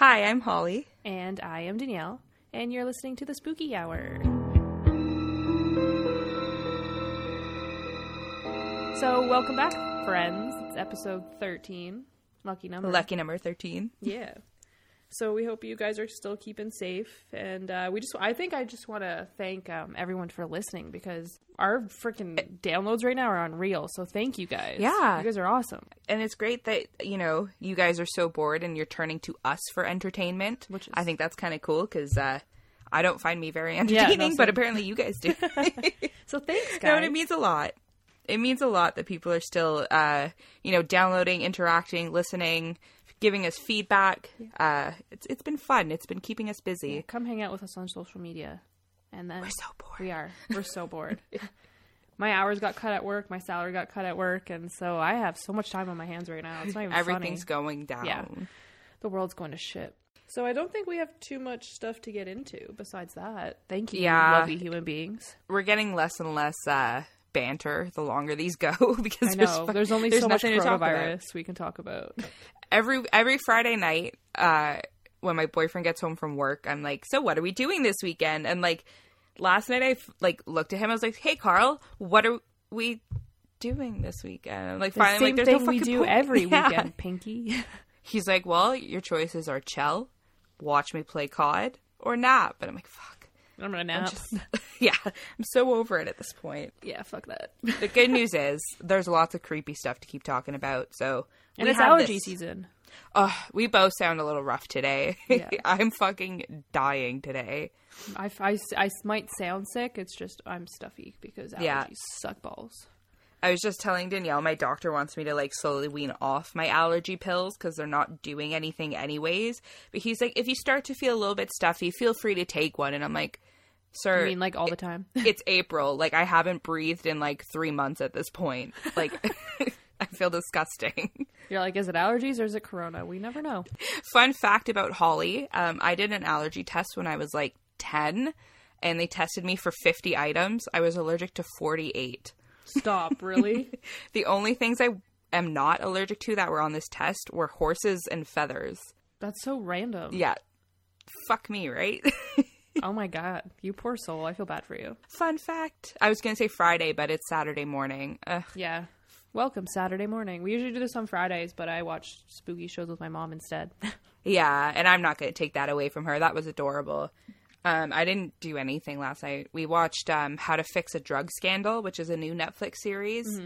Hi, I'm Holly. And I am Danyelle, and you're listening to the Spooky Hour. So, welcome back, friends. It's episode 13. Lucky number. Lucky number 13. Yeah. So we hope you guys are still keeping safe, and uh, we just—I think I just want to thank um, everyone for listening because our freaking downloads right now are unreal. So thank you guys. Yeah. you guys are awesome. And it's great that, you know, you guys are so bored and you're turning to us for entertainment. Which is- I think that's kind of cool because uh, I don't find me very no, entertaining, but apparently you guys do. So thanks, guys. no, and it means a lot. It means a lot that people are still, uh, you know, downloading, interacting, listening, giving us feedback. Uh, it's it's been fun. It's been keeping us busy. Come hang out with us on social media, and then We're so bored. We are. We're so bored. My hours got cut at work. My salary got cut at work, and so I have so much time on my hands right now. It's not even Everything's funny. going down. Yeah. The world's going to shit. So I don't think we have too much stuff to get into besides that. Thank you, Yeah. lovely human beings. We're getting less and less uh, banter the longer these go because I there's, There's only so much nothing to coronavirus we can talk about. Every every Friday night, uh, when my boyfriend gets home from work, I'm like, "So what are we doing this weekend?" And like last night, I f- like looked at him. I was like, "Hey, Carl, what are we doing this weekend?" Like The finally, same like, "There's no thing we do point." every Yeah. weekend, Pinky. He's like, "Well, your choices are Chell, watch me play COD, or nap." And I'm like, "Fuck." I'm gonna nap. just yeah, I'm so over it at this point. yeah, fuck that. The good news is there's lots of creepy stuff to keep talking about. So And we it's allergy this. season. Ugh, we both sound a little rough today. Yeah. I'm fucking dying today. I, I, I might sound sick. It's just I'm stuffy because allergies Yeah. suck balls. I was just telling Danyelle, my doctor wants me to like slowly wean off my allergy pills because they're not doing anything anyways. But he's like, if you start to feel a little bit stuffy, feel free to take one. And I'm like, sir, I mean, like all the time. it's April. Like I haven't breathed in like three months at this point. Like I feel disgusting. You're like, is it allergies or is it corona? We never know. Fun fact about Holly: um, I did an allergy test when I was like ten, and they tested me for 50 items. I was allergic to 48. Stop, really? The only things I am not allergic to that were on this test were horses and feathers. That's so random. Yeah. Fuck me, right? Oh my god, you poor soul. I feel bad for you. Fun fact. I was going to say Friday, but it's Saturday morning. Ugh. Yeah. Welcome Saturday morning. We usually do this on Fridays, but I watch spooky shows with my mom instead. Yeah, and I'm not going to take that away from her. That was adorable. Um, I didn't do anything last night. We watched um, How to Fix a Drug Scandal, which is a new Netflix series.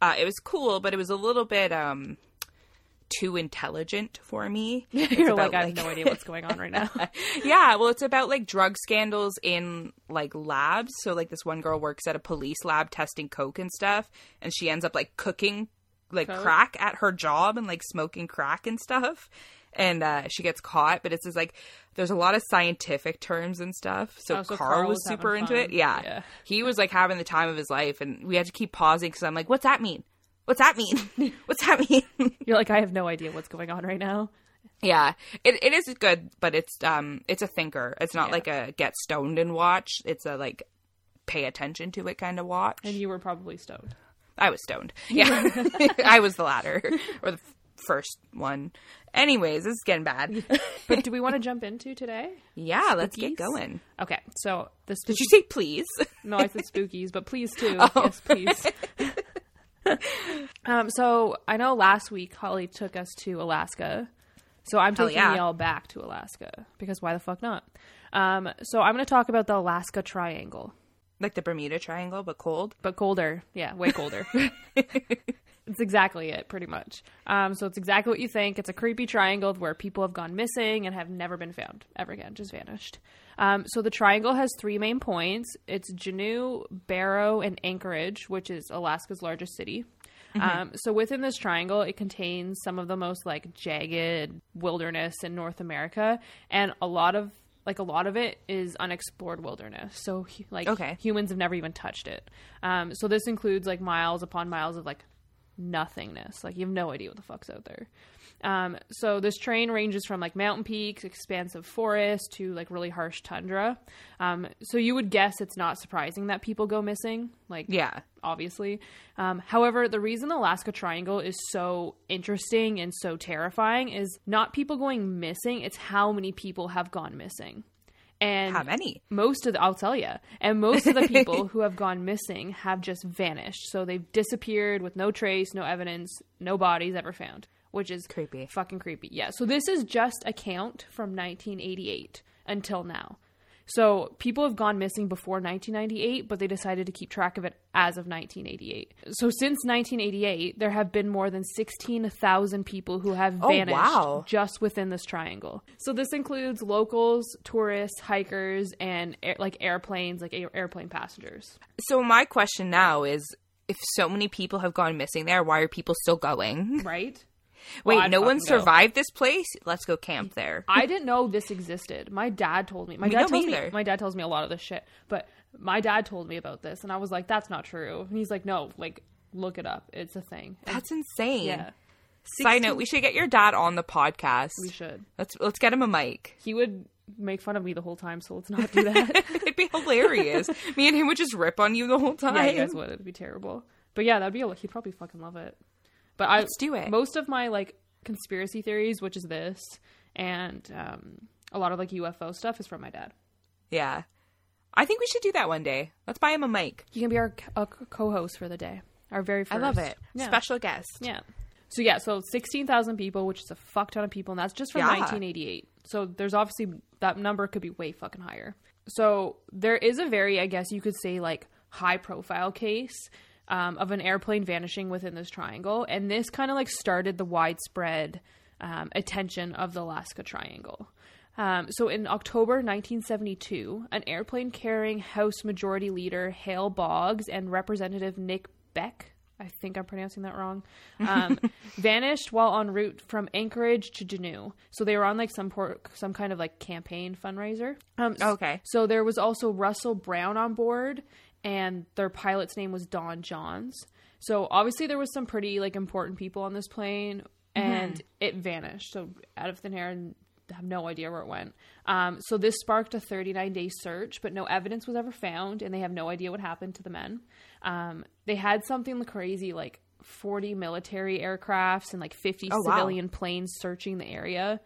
Uh, it was cool, but it was a little bit um, too intelligent for me. You're about, like, I have no idea what's going on right now. yeah, well, it's about like drug scandals in like labs. So, like, this one girl works at a police lab testing coke and stuff, and she ends up like cooking like Coke? crack at her job and like smoking crack and stuff. And uh, she gets caught, but it's just like there's a lot of scientific terms and stuff. So, Oh, so Carl, Carl was was super into it. Yeah. Yeah. he was like having the time of his life, and we had to keep pausing because I'm like, "What's that mean? What's that mean? What's that mean?" You're like, I have no idea what's going on right now. Yeah, it it is good, but it's um it's a thinker. It's not Yeah. like a get stoned and watch. It's a like pay attention to it kind of watch. And you were probably stoned. I was stoned. Yeah, I was the latter or the first one. Anyways, this is getting bad. But do we want to jump into today? Yeah, let's get going. Okay, so the Did you say please? No, I said spookies, but please too. Oh. Yes, please. um, so I know last week Holly took us to Alaska, so I'm taking yeah. y'all back to Alaska because why the fuck not? Um, so I'm going to talk about the Alaska Triangle, like the Bermuda Triangle, but cold. but colder. Yeah, way colder. it's exactly it, pretty much. Um, so it's exactly what you think. It's a creepy triangle where people have gone missing and have never been found ever again, just vanished. Um, so the triangle has three main points. It's Juneau, Barrow, and Anchorage, which is Alaska's largest city. Um, so within this triangle, it contains some of the most like jagged wilderness in North America, and a lot of like a lot of it is unexplored wilderness. So like Okay. humans have never even touched it. Um, so this includes like miles upon miles of like nothingness. Like you have no idea what the fuck's out there. Um, so this terrain ranges from like mountain peaks, expansive forest to like really harsh tundra. Um, so you would guess it's not surprising that people go missing. Like Yeah. obviously. Um, however, the reason the Alaska Triangle is so interesting and so terrifying is not people going missing; it's how many people have gone missing. And How many? most of the, I'll tell you, and most of the people who have gone missing have just vanished. So they've disappeared with no trace, no evidence, no bodies ever found, which is Creepy. fucking creepy. Yeah. So this is just a count from 1988 until now. So people have gone missing before 1998, but they decided to keep track of it as of 1988. So since 1988, there have been more than 16,000 people who have Oh, vanished wow. just within this triangle. So this includes locals, tourists, hikers, and air, like airplanes, like air, airplane passengers. So my question now is if so many people have gone missing there, why are people still going? Right? Wait, oh, I'd no one survived this place? Let's go camp there. I didn't know this existed. My dad told me. My Me dad tells me. My dad tells me a lot of this shit, but my dad told me about this, and I was like, "That's not true." And he's like, "No, like look it up. It's a thing." And- That's insane. yeah. Side note, we should get your dad on the podcast. We should. Let's let's get him a mic. He would make fun of me the whole time, so let's not do that. It'd be hilarious. Me and him would just rip on you the whole time. yeah, you guys would. It'd be terrible. But yeah, that'd be. A, he'd probably fucking love it. But I Let's do it. Most of my like conspiracy theories, which is this, and um, a lot of like UFO stuff, is from my dad. Yeah. I think we should do that one day. Let's buy him a mic. He can be our co- uh, co-host for the day. Our very first. I love it. Yeah. Special guest. Yeah. So yeah, so sixteen thousand people, which is a fuck ton of people, and that's just from Yeah. 1988. So there's obviously that number could be way fucking higher. So there is a very, I guess you could say, like high profile case um, of an airplane vanishing within this triangle, and this kind of like started the widespread um, attention of the Alaska Triangle. Um, so in October 1972, an airplane carrying House Majority Leader Hale Boggs and Representative Nick Beck, I think I'm pronouncing that wrong, um, vanished while en route from Anchorage to Juneau. So they were on like some port, some kind of like campaign fundraiser. Um, Okay. So there was also Russell Brown on board, and their pilot's name was Don Jonz. So obviously there was some pretty like important people on this plane, and it vanished. So out of thin air, and have no idea where it went. Um, so this sparked a 39 day search, but no evidence was ever found, and they have no idea what happened to the men. Um, they had something crazy like 40 military aircrafts and like 50 Oh, wow. civilian planes searching the area,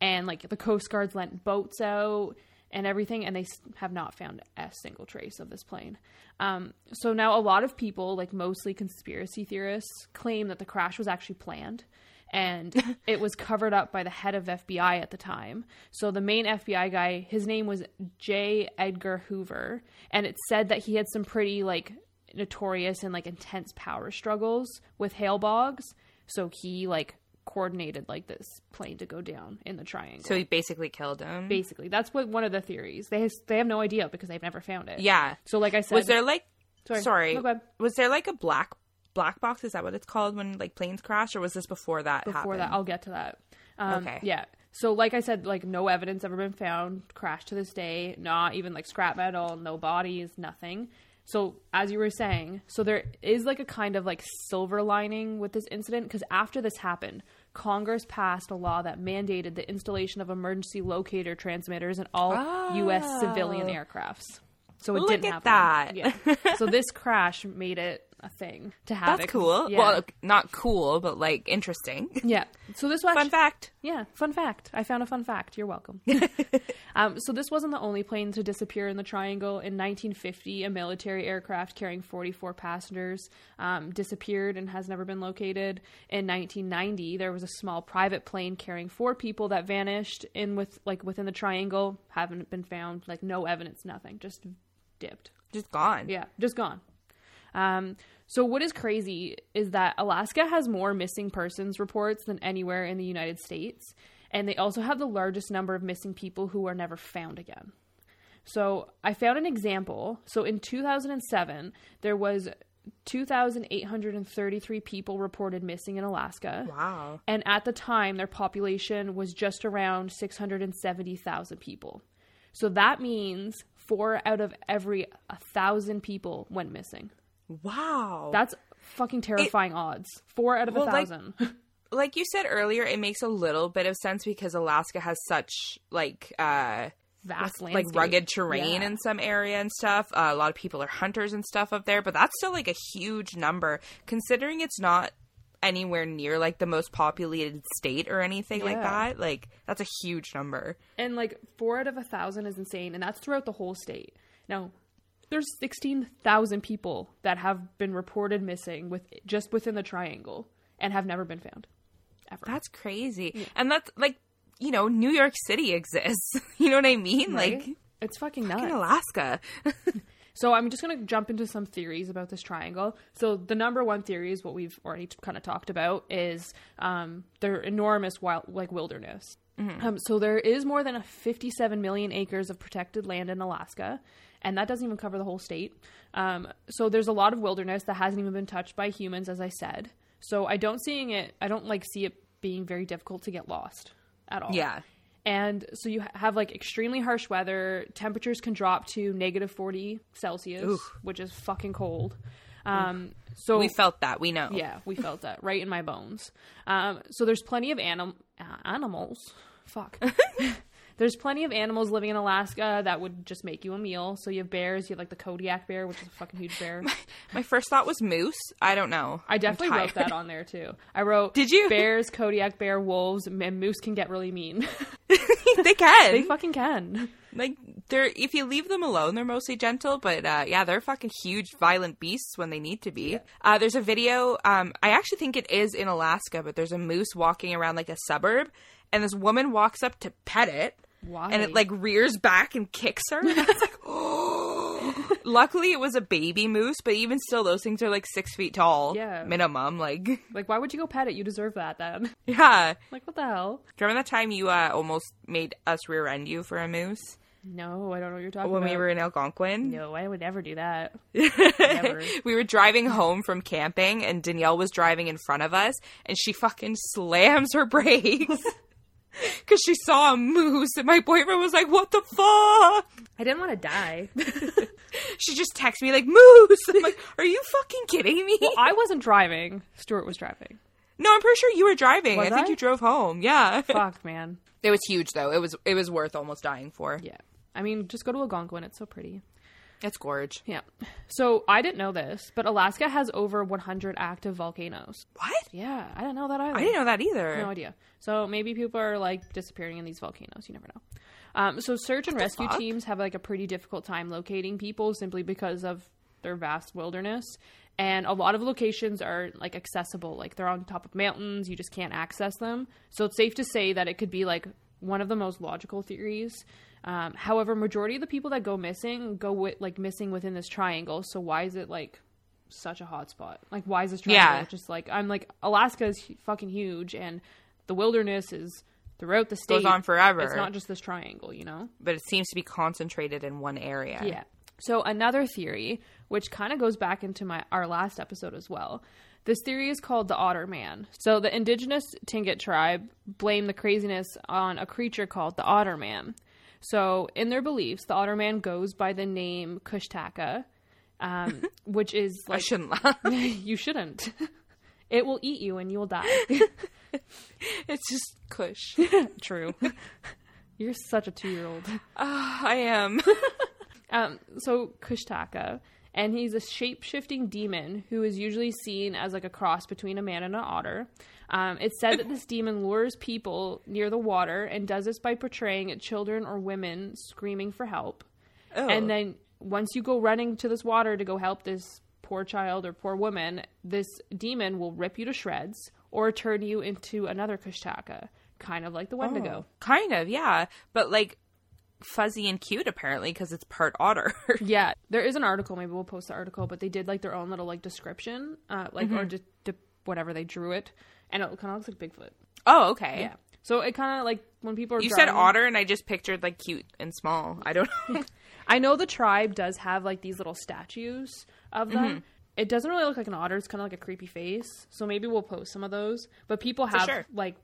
and like the Coast Guards lent boats out and everything, and they have not found a single trace of this plane. Um, so now a lot of people, like mostly conspiracy theorists, claim that the crash was actually planned. And it was covered up by the head of FBI at the time. So the main FBI guy, his name was J. Edgar Hoover, and it said that he had some pretty like notorious and like intense power struggles with Hale Boggs. So he like coordinated like this plane to go down in the triangle. So he basically killed him. basically, that's what one of the theories. They they have no idea because they've never found it. yeah. So like I said, Was there like Sorry. sorry, No, was there like a black black box? Is that what it's called when like planes crash, or was this before that? before that i'll get to that um, Okay. yeah so like i said like no evidence ever been found crashed to this day not even like scrap metal no bodies nothing so as you were saying so there is like a kind of like silver lining with this incident because after this happened congress passed a law that mandated the installation of emergency locator transmitters in all oh. us civilian Oh. aircrafts so it Look didn't happen. that. yeah so this crash made it a thing to have That's it cool. yeah. Well, not cool, but like interesting. yeah so this was Fun fact. yeah, fun fact. I found a fun fact. You're welcome. um, so this wasn't the only plane to disappear in the triangle. In 1950, a military aircraft carrying 44 passengers um, disappeared and has never been located. In 1990, there was a small private plane carrying four people that vanished in with like within the triangle, haven't been found. Like no evidence, nothing, just dipped. Just gone. Yeah, just gone. Um, so what is crazy is that Alaska has more missing persons reports than anywhere in the United States, and they also have the largest number of missing people who are never found again. So I found an example. So in 2007, there was 2,833 people reported missing in Alaska. Wow. And at the time, their population was just around 670,000 people. So that means four out of every a thousand people went missing. Wow. That's fucking terrifying odds. Four out of Well, a thousand. like you said earlier, it makes a little bit of sense because Alaska has such like uh Vast like rugged terrain Yeah. in some area and stuff. Uh, a lot of people are hunters and stuff up there, but that's still like a huge number considering it's not anywhere near like the most populated state or anything like that. Like that's a huge number. And like four out of a thousand is insane, and that's throughout the whole state. Now, there's sixteen thousand people that have been reported missing with just within the triangle and have never been found. Ever. That's crazy. And that's like you know, New York City exists. you know what I mean? Right? Like it's fucking nuts. in Alaska. So I'm just going to jump into some theories about this triangle. So the number one theory is what we've already kind of talked about is um, their enormous wild like wilderness. Um, so there is more than a 57 million acres of protected land in Alaska, and that doesn't even cover the whole state. Um, so there's a lot of wilderness that hasn't even been touched by humans, as I said. So I don't seeing it. I don't like see it being very difficult to get lost at all. yeah. And so you have like extremely harsh weather. Temperatures can drop to negative 40 Celsius, which is fucking cold. Um, so We felt that. We know. yeah, we felt that right in my bones. Um, so there's plenty of anim- uh, animals. Fuck. there's plenty of animals living in Alaska that would just make you a meal. So you have bears. You have like the Kodiak bear, which is a fucking huge bear. My first thought was moose. I don't know. I definitely wrote that on there too. I wrote, Did you? Bears, Kodiak bear, wolves, and moose can get really mean. they can. they fucking can. like they're if you leave them alone they're mostly gentle but uh yeah they're fucking huge violent beasts when they need to be uh there's a video um i actually think it is in alaska but there's a moose walking around like a suburb and this woman walks up to pet it Why? and it like rears back and kicks her and it's like oh luckily it was a baby moose but even still those things are like six feet tall Yeah. minimum like Like, why would you go pet it? You deserve that then. yeah like, what the hell? do you remember that time you uh almost made us rear end you for a moose No, I don't know what you're talking when about. When we were in algonquin No, I would never do that. Never. we were driving home from camping and Danyelle was driving in front of us and she fucking slams her brakes because she saw a moose and my boyfriend was like, what the fuck? I didn't want to die. She just texted me like, moose. I'm like, are you fucking kidding me? well, I wasn't driving. Stuart was driving. no, I'm pretty sure you were driving. Was I think I? you drove home. Yeah. Fuck, man. It was huge though. It was it was worth almost dying for. Yeah. I mean, just go to Algonquin. It's so pretty. It's gorge. Yeah. So I didn't know this, but Alaska has over 100 active volcanoes. What? Yeah, I didn't know that either. I didn't know that either. No idea. So maybe people are like disappearing in these volcanoes. You never know. Um, so search and rescue fuck? teams have like a pretty difficult time locating people simply because of their vast wilderness. And a lot of locations are like accessible, like they're on top of mountains. You just can't access them. So it's safe to say that it could be like one of the most logical theories. Um, however, majority of the people that go missing go with like missing within this triangle. So why is it like such a hot spot? Like why is this triangle Yeah. just like I'm like Alaska is fucking huge and the wilderness is throughout the state. Goes on forever. It's not just this triangle, you know? But it seems to be concentrated in one area. Yeah. So another theory, which kind of goes back into my our last episode as well. This theory is called the Otter Man. So the indigenous Tlingit tribe blame the craziness on a creature called the Otter Man. So in their beliefs, the Otter Man goes by the name Kushtaka, um, which is I shouldn't laugh. you shouldn't. It will eat you and you will die. it's just Kush. True. You're such a two year old. I am. Um, so Kushtaka, and he's a shape shifting demon who is usually seen as like a cross between a man and an otter. Um, it's said that this demon lures people near the water and does this by portraying children or women screaming for help. Oh. And then once you go running to this water to go help this poor child or poor woman, this demon will rip you to shreds or turn you into another Kushtaka, kind of like the Wendigo. Kind of, yeah. But like fuzzy and cute apparently because it's part otter. Yeah, there is an article. Maybe we'll post the article, but they did like their own little like description, uh, like Mm-hmm. or just de- whatever they drew it, and it kind of looks like Bigfoot. oh, okay. Yeah. So it kind of like when people are You said otter and I just pictured like cute and small. I don't know. I know the tribe does have like these little statues of them. Mm-hmm. It doesn't really look like an otter. It's kind of like a creepy face. So maybe we'll post some of those. But people have sure. like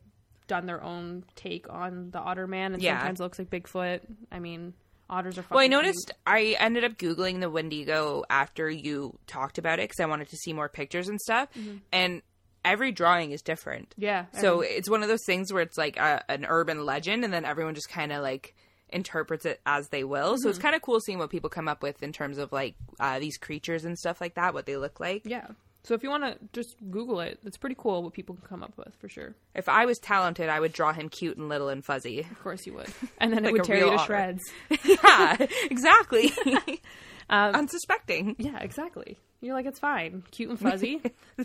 done their own take on the otter man, and Yeah. sometimes it looks like Bigfoot. I mean, Otters are fucking Well, I cute. noticed I ended up googling the Wendigo after you talked about it because I wanted to see more pictures and stuff, and every drawing is different. Yeah. So it's one of those things where it's like a, an urban legend, and then everyone just kind of like interprets it as they will. So it's kind of cool seeing what people come up with in terms of like uh, these creatures and stuff like that, what they look like. yeah. So if you want to just Google it, it's pretty cool what people can come up with for sure. If I was talented, I would draw him cute and little and fuzzy. Of course you would. And then Like it would tear you to shreds. yeah, exactly. Um, Unsuspecting. Yeah, exactly. You're like, it's fine. Cute and fuzzy.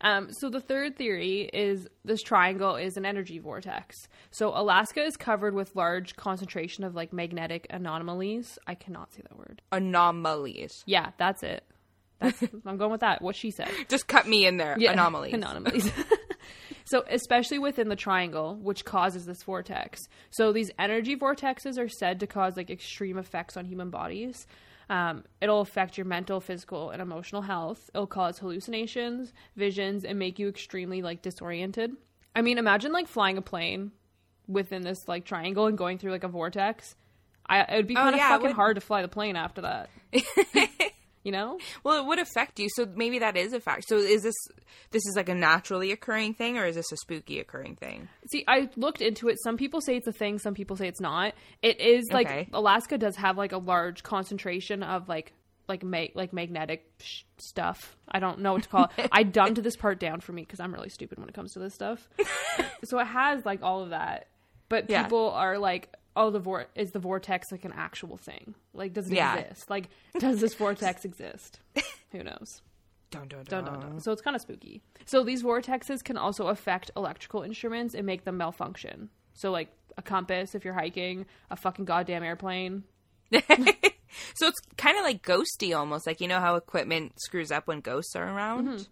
um, so the third theory is this triangle is an energy vortex. So Alaska is covered with large concentration of like magnetic anomalies. I cannot say that word. Anomalies. Yeah, that's it. That's, I'm going with that. What she said. Just cut me in there. Yeah, Anomalies. Anomalies. so, especially within the triangle, which causes this vortex. So, these energy vortexes are said to cause like extreme effects on human bodies. Um, it'll affect your mental, physical, and emotional health. It'll cause hallucinations, visions, and make you extremely like disoriented. I mean, imagine like flying a plane within this like triangle and going through like a vortex. I it would be Oh, kind of yeah, fucking would. hard to fly the plane after that. you know? Well, it would affect you, so maybe that is a fact. So is this this is like a naturally occurring thing, or is this a spooky occurring thing? See, I looked into it. Some people say it's a thing, some people say it's not. It is like Okay. Alaska does have like a large concentration of like like ma- like magnetic sh- stuff. I don't know what to call it. I dumbed this part down for me because I'm really stupid when it comes to this stuff. so it has like all of that, but Yeah. people are like, "Oh, the vor- is the vortex like an actual thing? Like, does it Yeah. exist? Like, does this vortex exist? Who knows?" Dun, dun, Dun, dun, dun. So it's kind of spooky. So these vortexes can also affect electrical instruments and make them malfunction. So like a compass if you're hiking, a fucking goddamn airplane. So it's kind of like ghosty, almost like you know how equipment screws up when ghosts are around. Mm-hmm.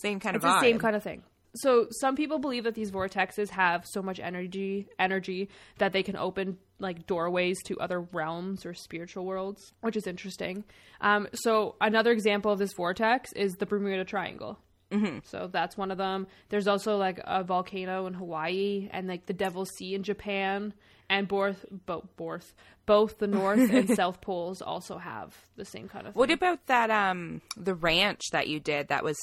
Same kind It's of the vibe. same kind of thing. So some people believe that these vortexes have so much energy energy that they can open like doorways to other realms or spiritual worlds, which is interesting. Um, so another example of this vortex is the Bermuda Triangle. Mm-hmm. So that's one of them. There's also like a volcano in Hawaii and like the Devil's Sea in Japan, and both both both both the North and South poles also have the same kind of. Thing. What about that? Um, the ranch that you did that was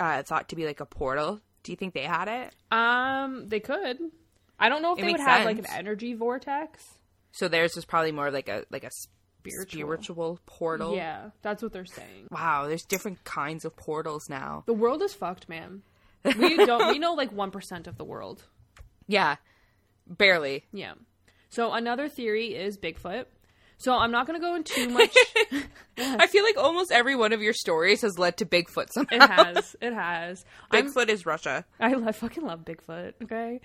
uh, thought to be like a portal. Do you think they had it? Um, they could. I don't know if It they would makes have like an energy vortex. So theirs was probably more like a like a Spiritual. spiritual, portal. Yeah, that's what they're saying. Wow, there's different kinds of portals now. The world is fucked, man. We don't. we know like one percent of the world. Yeah, barely. Yeah. So another theory is Bigfoot. So I'm not going to go in too much. I feel like almost every one of your stories has led to Bigfoot somehow. it has. It has. I'm, Bigfoot is Russia. I, lo- fucking love Bigfoot. Okay.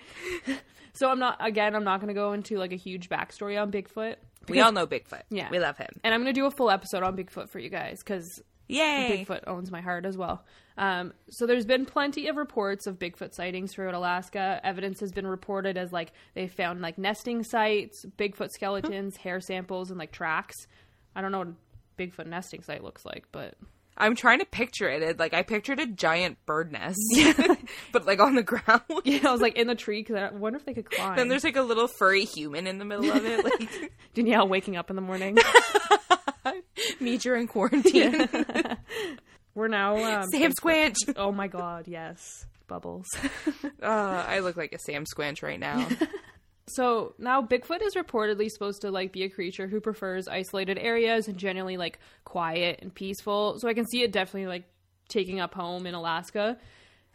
so I'm not. Again, I'm not going to go into like a huge backstory on Bigfoot. We all know Bigfoot. Yeah. we love him. And I'm going to do a full episode on Bigfoot for you guys because Yay! Bigfoot owns my heart as well. Um, so there's been plenty of reports of Bigfoot sightings throughout Alaska. Evidence has been reported as like they found like nesting sites, Bigfoot skeletons, hair samples, and like tracks. I don't know what a Bigfoot nesting site looks like, but I'm trying to picture it. It- Like I pictured a giant bird nest, but like on the ground. yeah, I was like in the tree because I wonder if they could climb. Then there's like a little furry human in the middle of it, like Danyelle waking up in the morning. me during quarantine. We're now um, Sam Squanch. Oh my god, yes, bubbles. Uh, I look like a Sam Squanch right now. So now Bigfoot is reportedly supposed to like be a creature who prefers isolated areas and generally like quiet and peaceful. So I can see it definitely like taking up home in Alaska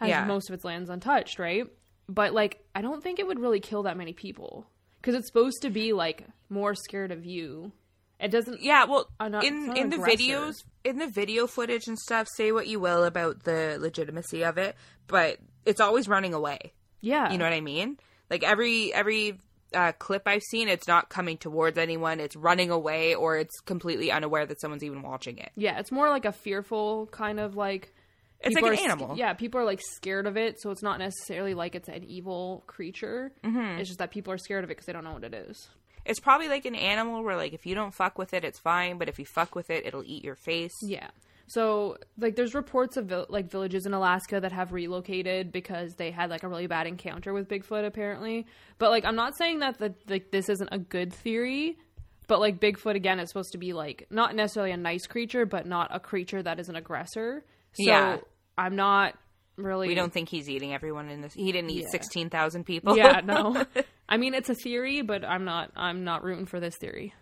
as Yeah. most of its lands untouched, right? But like I don't think it would really kill that many people cuz it's supposed to be like more scared of you. It doesn't Yeah, well, not- in in the videos, in the video footage and stuff, say what you will about the legitimacy of it, but it's always running away. Yeah. You know what I mean? Like every every uh, clip I've seen, it's not coming towards anyone. It's running away, or it's completely unaware that someone's even watching it. Yeah, it's more like a fearful kind of like. It's like an are sc- animal. yeah, people are like scared of it, so it's not necessarily like it's an evil creature. Mm-hmm. It's just that people are scared of it because they don't know what it is. It's probably like an animal where, like, if you don't fuck with it, it's fine, but if you fuck with it, it'll eat your face. Yeah. So like, there's reports of vil- like villages in Alaska that have relocated because they had like a really bad encounter with Bigfoot, apparently. But like, I'm not saying that the like this isn't a good theory. but like Bigfoot again is supposed to be like not necessarily a nice creature, but not a creature that is an aggressor. So Yeah. I'm not really We don't think he's eating everyone in this. He didn't eat Yeah. sixteen thousand people. yeah, no. I mean, it's a theory, but I'm not. I'm not rooting for this theory.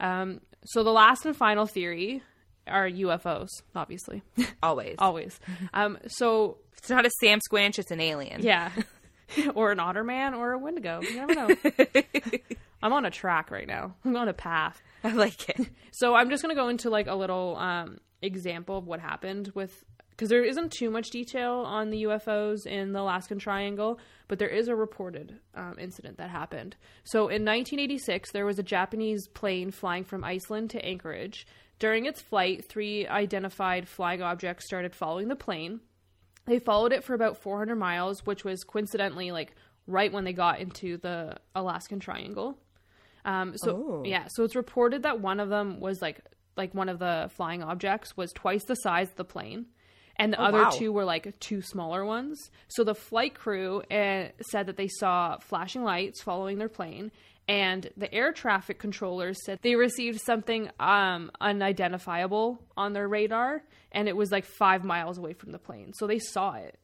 Um, so the last and final theory are UFOs, obviously, always. always. Um, so It's not a Sam Squinch. It's an alien. yeah, or an otter man or a Wendigo. You never know. I'm on a track right now. I'm on a path. I like it. So I'm just gonna go into like a little um, example of what happened with because there isn't too much detail on the UFOs in the Alaskan Triangle, but there is a reported um, incident that happened. So in 1986, there was a Japanese plane flying from Iceland to Anchorage. During its flight, three identified flying objects started following the plane. They followed it for about 400 miles, which was coincidentally like right when they got into the Alaskan Triangle. Um, so Oh. yeah, so it's reported that one of them was like like one of the flying objects was twice the size of the plane, and the other wow. two were like two smaller ones. So the flight crew uh, said that they saw flashing lights following their plane, and the air traffic controllers said they received something um, unidentifiable on their radar, and it was like five miles away from the plane. So they saw it.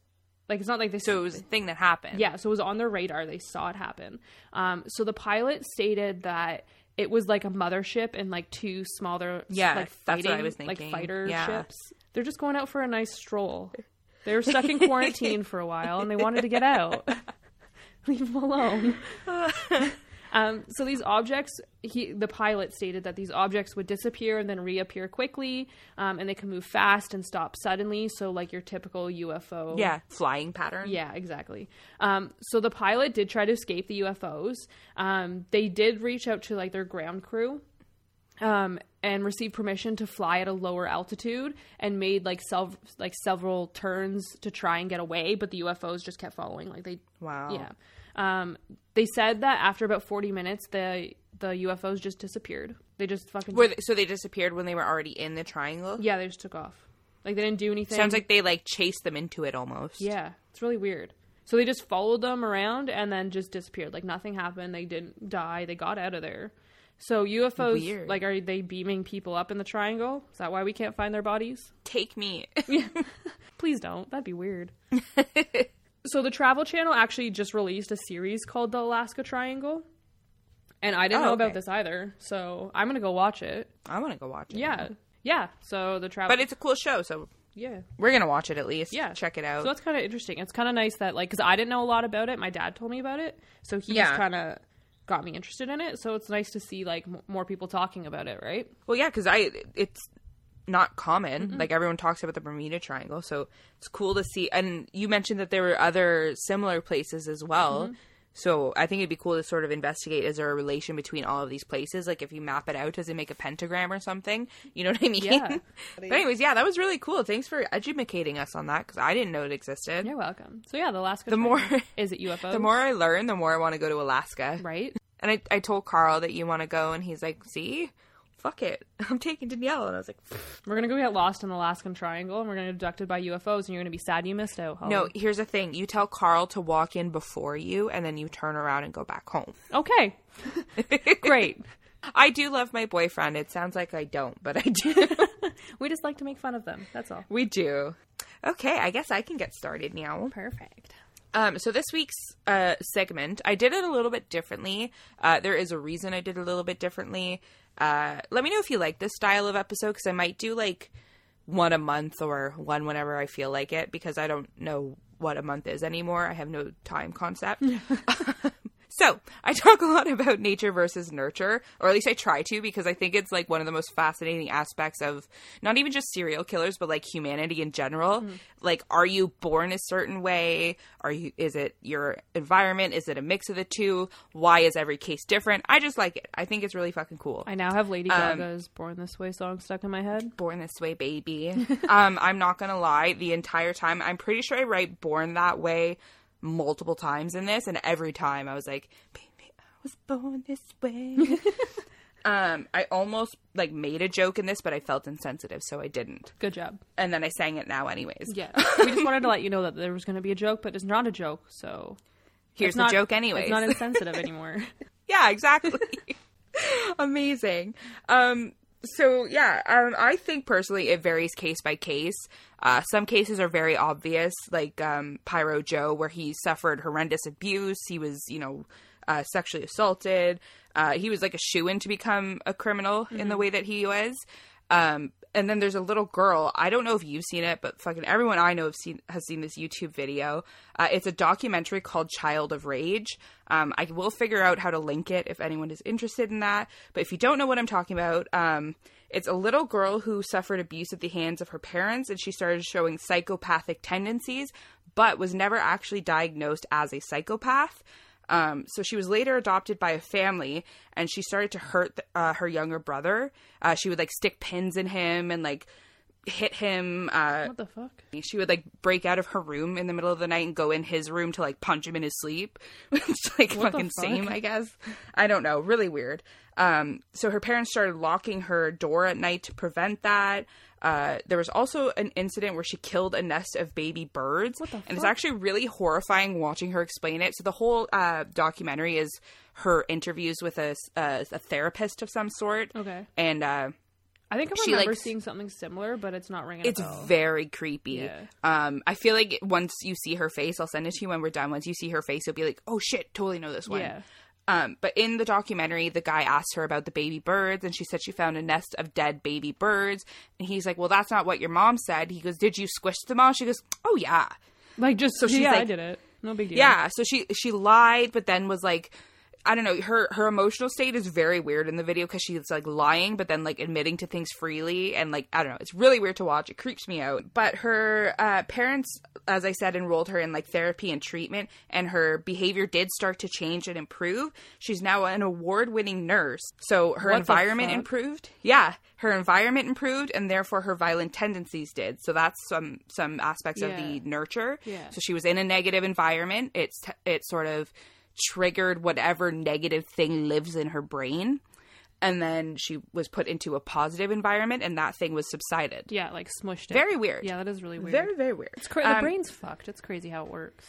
Like it's not like they So it was a thing that happened. yeah, so it was on their radar. They saw it happen. Um, so the pilot stated that it was like a mothership and like two smaller, Yeah, like that's what I fighting, was like fighter Yeah. ships. They're just going out for a nice stroll. They were stuck in quarantine for a while and they wanted to get out. Leave them alone. Um, so these objects, he, the pilot stated that these objects would disappear and then reappear quickly, um, and they can move fast and stop suddenly. So like your typical UFO. Yeah. Flying pattern. Yeah, exactly. Um, so the pilot did try to escape the UFOs. Um, they did reach out to like their ground crew. Um, and received permission to fly at a lower altitude and made like self like several turns to try and get away, but the UFOs just kept following. Like they Wow. yeah. Um, they said that after about 40 minutes, the the UFOs just disappeared. They just fucking Were they, so they disappeared when they were already in the triangle. yeah, they just took off. Like they didn't do anything. Sounds like they like chased them into it almost. yeah, it's really weird. So they just followed them around and then just disappeared. Like nothing happened. They didn't die. They got out of there. So UFOs, Weird. like, are they beaming people up in the triangle? Is that why we can't find their bodies? Take me. Please don't. That'd be weird. so the Travel Channel actually just released a series called The Alaska Triangle. And I didn't Oh, know about this either. So I'm going to go watch it. I want to go watch it. Yeah. Yeah. So the travel But it's a cool show, so yeah. we're gonna watch it at least. Yeah. Check it out. So that's kind of interesting. It's kind of nice that like cuz I didn't know a lot about it. My dad told me about it. So he's Yeah. kind of got me interested in it. So it's nice to see like m- more people talking about it, right? Well, yeah, because I it's not common. Mm-hmm. Like everyone talks about the Bermuda Triangle, so it's cool to see. And you mentioned that there were other similar places as well. Mm-hmm. So I think it'd be cool to sort of investigate: is there a relation between all of these places? Like if you map it out, does it make a pentagram or something? You know what I mean? Yeah. but anyways, yeah, that was really cool. Thanks for educating us on that because I didn't know it existed. You're welcome. So yeah, the Alaska The more- is it UFO? The more I learn, the more I want to go to Alaska. right? And I, I told Carl that you want to go, and he's like, "See, fuck it, I'm taking Danyelle." And I was like, We're gonna go get lost in the Alaskan Triangle, and we're gonna get abducted by UFOs, and you're gonna be sad you missed out. Holly. No, here's the thing. You tell Carl to walk in before you, and then you turn around and go back home. Okay. Great. I do love my boyfriend. It sounds like I don't, but I do. We just like to make fun of them. That's all. we do. Okay, I guess I can get started now. Perfect. Um, so this week's uh, segment, I did it a little bit differently. Uh, there is a reason I did it a little bit differently. Uh, let me know if you like this style of episode because I might do like one a month or one whenever I feel like it because I don't know what a month is anymore. I have no time concept. So, I talk a lot about nature versus nurture, or at least I try to, because I think it's like one of the most fascinating aspects of not even just serial killers, but like humanity in general. Like, are you born a certain way? Are you, is it your environment? Is it a mix of the two? Why is every case different? I just like it. I think it's really fucking cool. I now have Lady Um, Gaga's "Born This Way" song stuck in my head. Born this way, baby. um, I'm not gonna lie, the entire time, I'm pretty sure I write born that way multiple times in this, and every time I was like, baby, I was born this way. um, I almost like made a joke in this, but I felt insensitive, so I didn't. Good job. And then I sang it now anyways. Yeah, we just wanted to let you know that there was going to be a joke, but it's not a joke. So Here's the joke anyways. It's not insensitive anymore. yeah, exactly. Amazing. Um, so yeah, um, I think personally it varies case by case. Uh, some cases are very obvious, like um, Pyro Joe, where he suffered horrendous abuse. He was, you know, uh, sexually assaulted. Uh, he was like a shoe in to become a criminal in the way that he was. Um, and then there's a little girl. I don't know if you've seen it, but fucking everyone I know have seen has seen this YouTube video. Uh, it's a documentary called Child of Rage. Um, I will figure out how to link it if anyone is interested in that. But if you don't know what I'm talking about, um, it's a little girl who suffered abuse at the hands of her parents, and she started showing psychopathic tendencies, but was never actually diagnosed as a psychopath. Um, so she was later adopted by a family, and she started to hurt uh, her younger brother. Uh, she would like stick pins in him and like hit him. Uh, What the fuck? she would like break out of her room in the middle of the night and go in his room to like punch him in his sleep. it's like What fucking fuck? same, I guess. I don't know. Really weird. Um, so her parents started locking her door at night to prevent that. Uh, there was also an incident where she killed a nest of baby birds, the and it's actually really horrifying watching her explain it. So the whole uh, documentary is her interviews with a, a, a therapist of some sort, Okay. and uh, I think I She, remember like, seeing something similar, but it's not ringing it's a bell. very creepy. Yeah. Um, I feel like once you see her face, I'll send it to you when we're done. Once you see her face, you'll be like, "Oh shit, totally know this one." Yeah. Um, but in the documentary, the guy asked her about the baby birds, and she said she found a nest of dead baby birds. And he's like, "Well, that's not what your mom said." He goes, "Did you squish them all?" She goes, "Oh yeah, Like just so she's yeah, I did it. No big deal. yeah." So she she lied, but then was like. I don't know. Her her emotional state is very weird in the video because she's like lying, but then like admitting to things freely, and like I don't know. It's really weird to watch. It creeps me out. But her uh, parents, as I said, enrolled her in like therapy and treatment, and her behavior did start to change and improve. She's now an award winning nurse, so her What environment improved. Yeah, her environment improved, and therefore her violent tendencies did. So that's some some aspects of the nurture. Yeah. So she was in a negative environment. It's t- it sort of triggered whatever negative thing lives in her brain. And then she was put into a positive environment, and that thing was subsided. Yeah, like smushed it. Very weird. Yeah, that is really weird. Very, very weird. It's cra- the Um, brain's fucked. It's crazy how it works.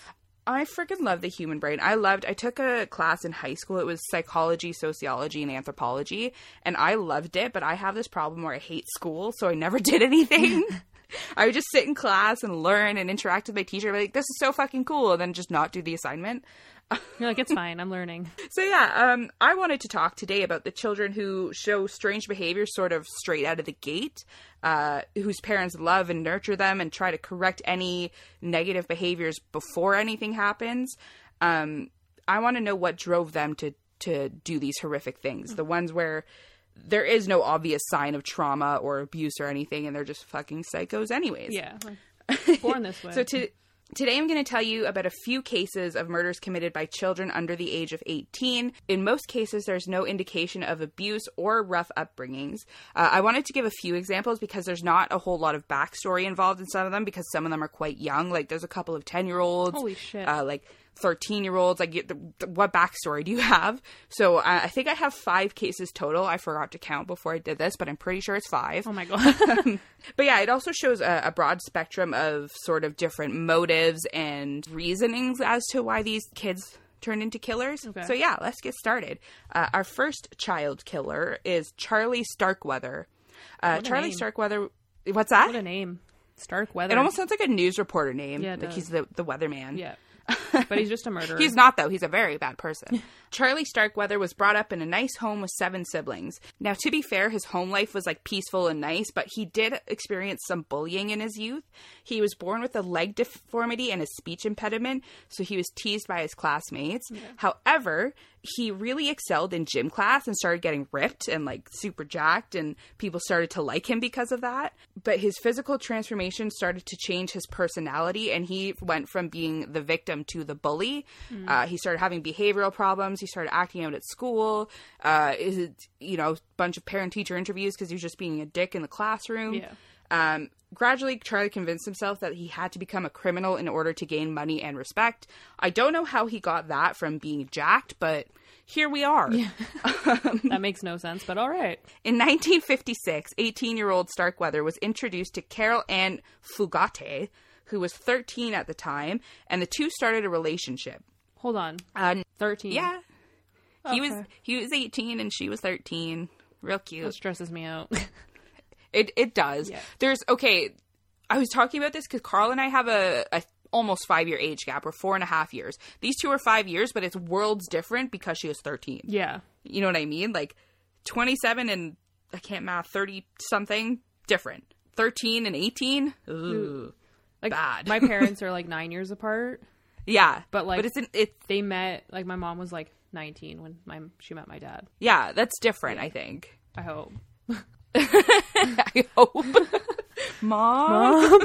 I freaking love the human brain. I loved, I took a class in high school. It was psychology, sociology, and anthropology. And I loved it, but I have this problem where I hate school, so I never did anything. I would just sit in class and learn and interact with my teacher. Be like, this is so fucking cool. And then just not do the assignment. You're like, it's fine. I'm learning. So yeah, um, I wanted to talk today about the children who show strange behavior sort of straight out of the gate, uh, whose parents love and nurture them and try to correct any negative behaviors before anything happens. Um, I want to know what drove them to to do these horrific things. The ones where there is no obvious sign of trauma or abuse or anything, and they're just fucking psychos anyways. Yeah. Born this way. So to, today I'm going to tell you about a few cases of murders committed by children under the age of 18. In most cases, there's no indication of abuse or rough upbringings. Uh, I wanted to give a few examples because there's not a whole lot of backstory involved in some of them because some of them are quite young. Like there's a couple of 10 year olds. Holy shit. Uh, like 13 year olds. Like, what backstory do you have? So uh, I think I have five cases total. I forgot to count before I did this, but I'm pretty sure it's five. oh my god. But yeah, it also shows a, a broad spectrum of sort of different motives and reasonings as to why these kids turned into killers. Okay. So yeah, let's get started. Uh, our first child killer is Charlie Starkweather. Uh, Charlie name. Starkweather. What's that? what a name. Starkweather. it almost sounds like a news reporter name. Yeah, like does. he's the the weatherman. Yeah. but he's just a murderer. He's not, though. He's a very bad person. Charlie Starkweather was brought up in a nice home with seven siblings. Now, to be fair, his home life was like peaceful and nice, but he did experience some bullying in his youth. He was born with a leg deformity and a speech impediment, so he was teased by his classmates. However, he really excelled in gym class and started getting ripped and like super jacked, and people started to like him because of that. But his physical transformation started to change his personality, and he went from being the victim to the bully. Uh, he started having behavioral problems. He started acting out at school. Uh, is you know, bunch of parent teacher interviews because he was just being a dick in the classroom. Yeah. Um, gradually, Charlie convinced himself that he had to become a criminal in order to gain money and respect. I don't know how he got that from being jacked, but here we are. that makes no sense, but all right. In 1956, 18 year old Starkweather was introduced to Carol Ann Fugate, who was 13 at the time, and the two started a relationship. Hold on. Uh, 13. yeah. He was he was 18 and she was 13. Real cute. That stresses me out. It it does. Yeah. There's okay. I was talking about this because Carl and I have a, a almost five year age gap. We're four and a half years. These two are five years, but it's worlds different because she was 13. yeah. You know what I mean? Like 27 and I can't math 30 something different. 13 and 18. Ooh, Like bad. my parents are like nine years apart. yeah, But, like- but it's an, it's They met like my mom was like 19 when my she met my dad. yeah, that's different. I think. I hope. I hope. Mom.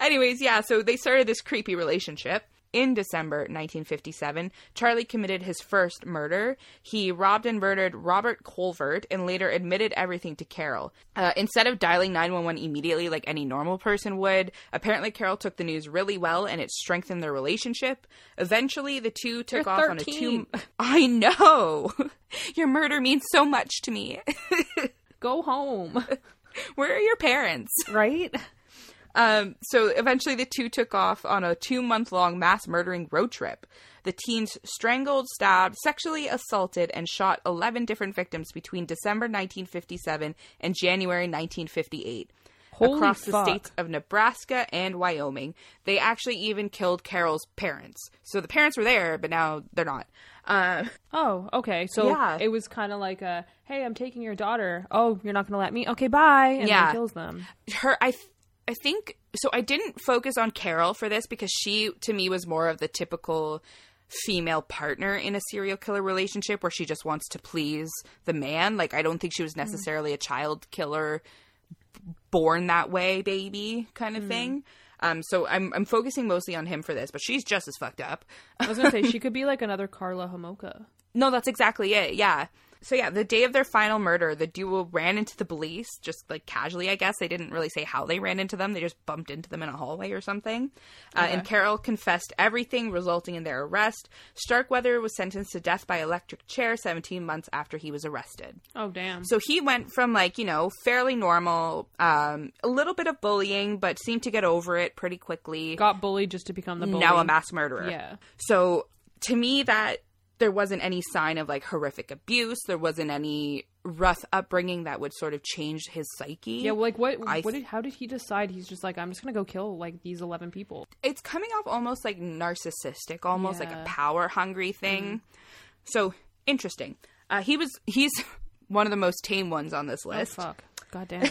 Anyways, yeah, so they started this creepy relationship. In December 1957, Charlie committed his first murder. He robbed and murdered Robert Colvert and later admitted everything to Carol. Uh, instead of dialing 911 immediately like any normal person would, apparently Carol took the news really well and it strengthened their relationship. Eventually, the two took You're off on a 13. two. I know! Your murder means so much to me. Go home. Where are your parents? right? Um, so eventually, the two took off on a two month long mass murdering road trip. The teens strangled, stabbed, sexually assaulted, and shot 11 different victims between December 1957 and January 1958. Holy across the states of Nebraska and Wyoming. They actually even killed Carol's parents. So the parents were there, but now they're not. Uh, Oh, okay. So Yeah. it was kind of like a, hey, I'm taking your daughter. Oh, you're not going to let me? Okay, bye. And Yeah. kills them. her I I think so I didn't focus on Carol for this because she to me was more of the typical female partner in a serial killer relationship where she just wants to please the man like I don't think she was necessarily a child killer born that way baby kind of thing um so I'm I'm focusing mostly on him for this but she's just as fucked up I was going to say, she could be like another Karla Homolka. No, that's exactly it. Yeah. So yeah, the day of their final murder, the duo ran into the police just like casually. I guess they didn't really say how they ran into them. They just bumped into them in a hallway or something. Uh, and Carol confessed everything, resulting in their arrest. Starkweather was sentenced to death by electric chair 17 months after he was arrested. Oh, damn. So he went from like you know fairly normal, um, a little bit of bullying, but seemed to get over it pretty quickly. Got bullied just to become the bully. now a mass murderer. Yeah. So to me, that there wasn't any sign of like horrific abuse. There wasn't any rough upbringing that would sort of change his psyche. Yeah, well, like what? I what did? How did he decide? He's just like, I'm just gonna go kill like these eleven people. it's coming off almost like narcissistic, almost like a power hungry thing. So interesting. Uh, he was he's one of the most tame ones on this Oh list. fuck! God damn.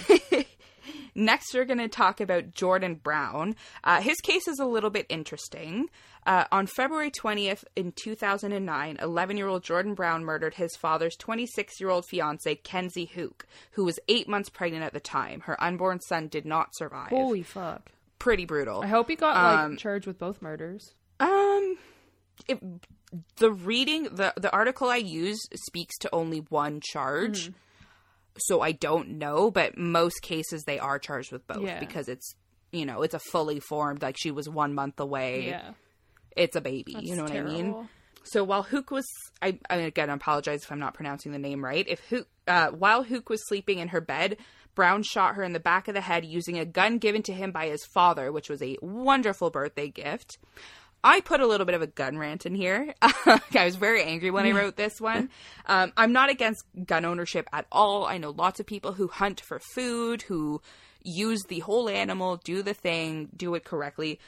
Next, we're going to talk about Jordan Brown. Uh, his case is a little bit interesting. Uh, on February 20th in 2009, 11 year old Jordan Brown murdered his father's 26 year old fiancee, Kenzie Houk, who was eight months pregnant at the time. Her unborn son did not survive. Holy fuck! Pretty brutal. I hope he got like Um, charged with both murders. Um, it, the reading the the article I use speaks to only one charge, so I don't know. But most cases they are charged with both Yeah. because it's you know it's a fully formed like she was one month away. Yeah, It's a baby. you That's know what I mean? So while Houk was, I, I again apologize if I'm not pronouncing the name right. If Houk, uh, while Houk was sleeping in her bed, Brown shot her in the back of the head using a gun given to him by his father, which was a wonderful birthday gift. I put a little bit of a gun rant in here. I was very angry when I wrote this one. Um, I'm not against gun ownership at all. I know lots of people who hunt for food, who use the whole animal, do the thing, do it correctly.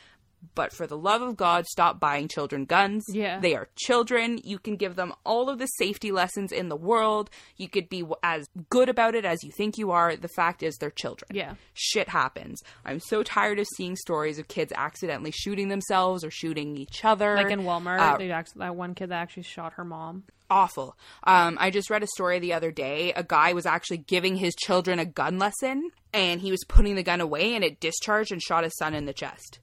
But for the love of God, stop buying children guns. Yeah. They are children. You can give them all of the safety lessons in the world. You could be as good about it as you think you are. The fact is, they're children. Yeah. Shit happens. I'm so tired of seeing stories of kids accidentally shooting themselves or shooting each other. Like in Walmart, Uh, that one kid that actually shot her mom. awful. Um, I just read a story the other day. A guy was actually giving his children a gun lesson, and he was putting the gun away, and it discharged and shot his son in the chest.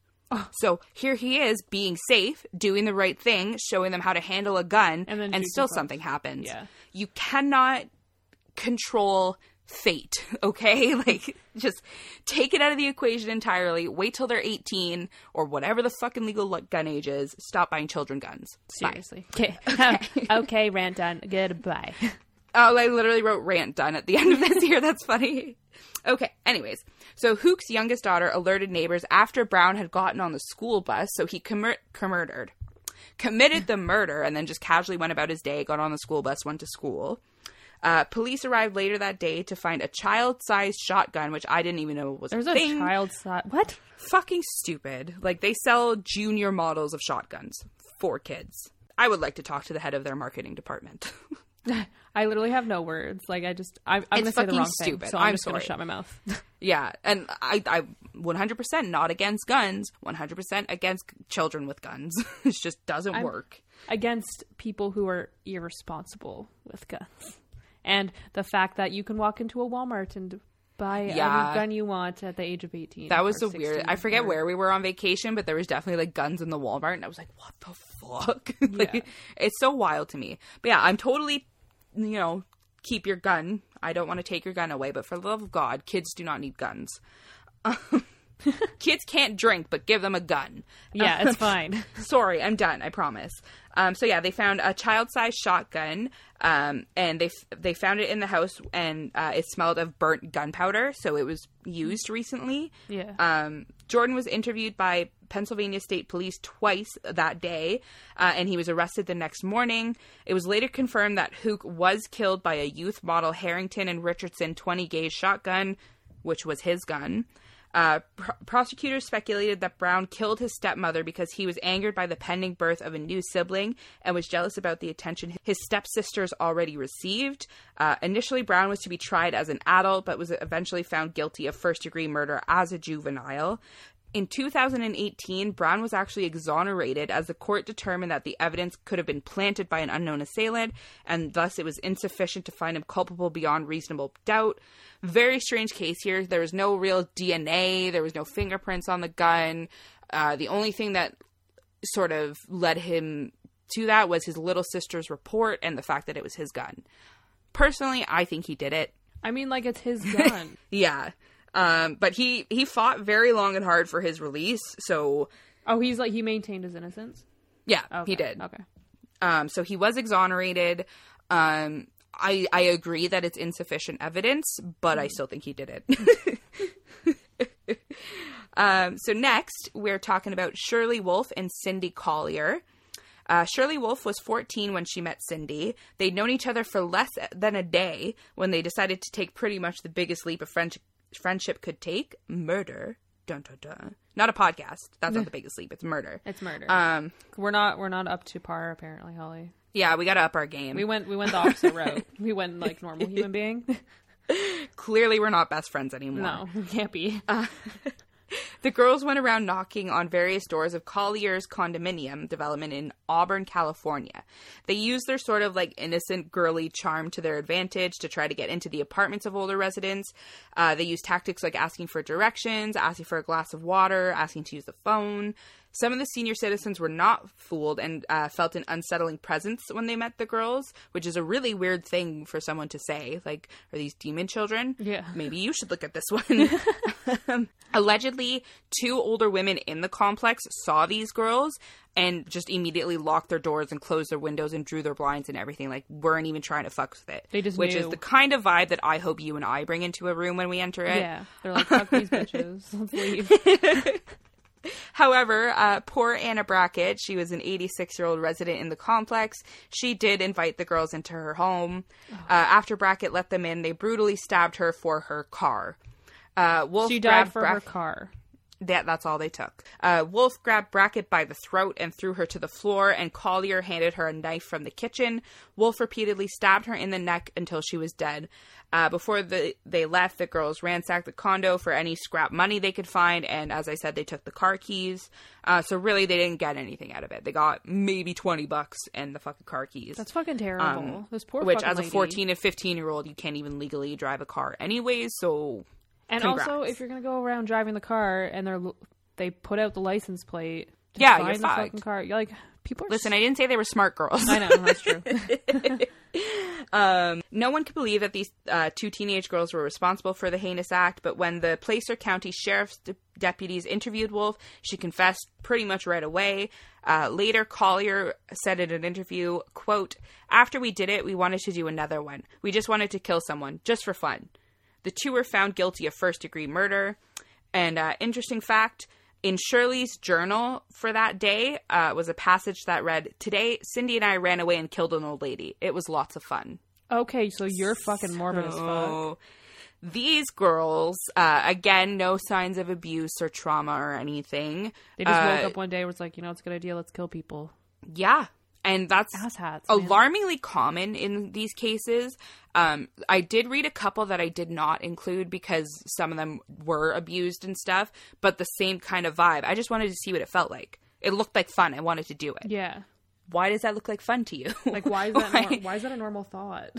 So here he is, being safe, doing the right thing, showing them how to handle a gun, And and still himself. something happens. Yeah. You cannot control fate, okay? Like, just take it out of the equation entirely. Wait till they're 18 or whatever the fucking legal gun age is. Stop buying children guns. Bye. Seriously. Okay. Um, okay, rant done. Goodbye. Oh, I literally wrote rant done at the end of this here. That's funny. Okay, anyways. So Houk's youngest daughter alerted neighbors after Brown had gotten on the school bus, so he murdered. committed the murder, and then just casually went about his day, got on the school bus, went to school. Uh, police arrived later that day to find a child-sized shotgun, which I didn't even know was There's a a child side. What? Fucking stupid. Like they sell junior models of shotguns for kids. I would like to talk to the head of their marketing department. I literally have no words. Like I just, I, I'm It's gonna say the wrong stupid. thing, so I'm, I'm just gonna shut my mouth. yeah, and I, I, 100% not against guns. 100% against children with guns. it just doesn't I'm- work. Against people who are irresponsible with guns, and the fact that you can walk into a Walmart and buy Yeah. any gun you want at the age of 18. That was so weird. I forget or- where we were on vacation, but there was definitely like guns in the Walmart, and I was like, "What the fuck?" like, Yeah. It's so wild to me. But yeah, I'm totally, you know, keep your gun. I don't want to take your gun away, but for the love of God, kids do not need guns. kids can't drink, but give them a gun. Yeah, it's fine. Sorry, I'm done. I promise. Um, so yeah, they found a child-sized shotgun, um, and they f- they found it in the house, and uh, it smelled of burnt gunpowder, so it was used recently. Yeah. Um, Jordan was interviewed by Pennsylvania State Police twice that day, uh, and he was arrested the next morning. It was later confirmed that Houk was killed by a youth model Harrington and Richardson 20 gauge shotgun, which was his gun. Uh, pr- prosecutors speculated that Brown killed his stepmother because he was angered by the pending birth of a new sibling and was jealous about the attention his stepsisters already received. Uh, initially, Brown was to be tried as an adult, but was eventually found guilty of first degree murder as a juvenile. In 2018, Brown was actually exonerated as the court determined that the evidence could have been planted by an unknown assailant, and thus it was insufficient to find him culpable beyond reasonable doubt. Very strange case here. There was no real DNA, there was no fingerprints on the gun. Uh, the only thing that sort of led him to that was his little sister's report and the fact that it was his gun. Personally, I think he did it. I mean, like it's his gun. Yeah. Um, but he he fought very long and hard for his release, so oh, he's like he maintained his innocence. yeah, Okay. he did. Okay. Um, so he was exonerated. Um, I I agree that it's insufficient evidence, but I still think he did it. um, so next, we're talking about Shirley Wolf and Cindy Collier. Uh, Shirley Wolf was 14 when she met Cindy. They'd known each other for less than a day when they decided to take pretty much the biggest leap of friend- friendship could take murder. Dun, dun, dun. Not a podcast. That's not the biggest leap. It's murder. It's murder. Um, we're not we're not up to par apparently, Holly. yeah, we got to up our game. We went we went the opposite route. We went like normal human being. Clearly, we're not best friends anymore. No, we can't be. The girls went around knocking on various doors of Collier's condominium development in Auburn, California. They used their sort of like innocent girly charm to their advantage to try to get into the apartments of older residents. Uh, they used tactics like asking for directions, asking for a glass of water, asking to use the phone. Some of the senior citizens were not fooled and uh, felt an unsettling presence when they met the girls, which is a really weird thing for someone to say. Like, are these demon children? Yeah. Maybe you should look at this one. Allegedly, two older women in the complex saw these girls and just immediately locked their doors and closed their windows and drew their blinds and everything. Like, weren't even trying to fuck with it. They just Which is the kind of vibe that I hope you and I bring into a room when we enter it. yeah, they're like fuck these bitches. Let's leave. However, uh, poor Anna Brackett, she was an 86 year old resident in the complex. She did invite the girls into her home. Uh, after Brackett let them in, they brutally stabbed her for her car. Uh, Wolf She died for Brack- her car. That that's all they took. Uh, Wolf grabbed Brackett by the throat and threw her to the floor, and Collier handed her a knife from the kitchen. Wolf repeatedly stabbed her in the neck until she was dead. Uh, before the, they left, the girls ransacked the condo for any scrap money they could find, and as I said, they took the car keys. Uh, so really, they didn't get anything out of it. They got maybe twenty bucks and the fucking car keys. That's fucking terrible. this poor Um, which, as a lady. fourteen and fifteen year old, you can't even legally drive a car anyways. So And Congrats. also, if you're gonna go around driving the car and they're they put out the license plate, to Yeah, find you're the fucked. fucking car. You're like, people are. listen, I didn't say they were smart girls. I know that's true. No one could believe that these uh, two teenage girls were responsible for the heinous act, but when the Placer County Sheriff's de- deputies interviewed Wolf, she confessed pretty much right away. Uh, later, Collier said in an interview, quote, After we did it, we wanted to do another one. We just wanted to kill someone, just for fun. The two were found guilty of first degree murder. And uh, interesting fact, in Shirley's journal for that day uh, was a passage that read, Today, Cindy and I ran away and killed an old lady. It was lots of fun. Okay, so you're fucking morbid as fuck. These girls, uh, again, no signs of abuse or trauma or anything. They just woke Uh, up one day and was like, you know, it's a good idea. Let's kill people. Yeah. And that's Ass hats. man. alarmingly common in these cases. Um, I did read a couple that I did not include because some of them were abused and stuff, but the same kind of vibe. I just wanted to see what it felt like. It looked like fun. I wanted to do it. Yeah. Why does that look like fun to you? Like, why is that? Why- Nor- why is that a normal thought?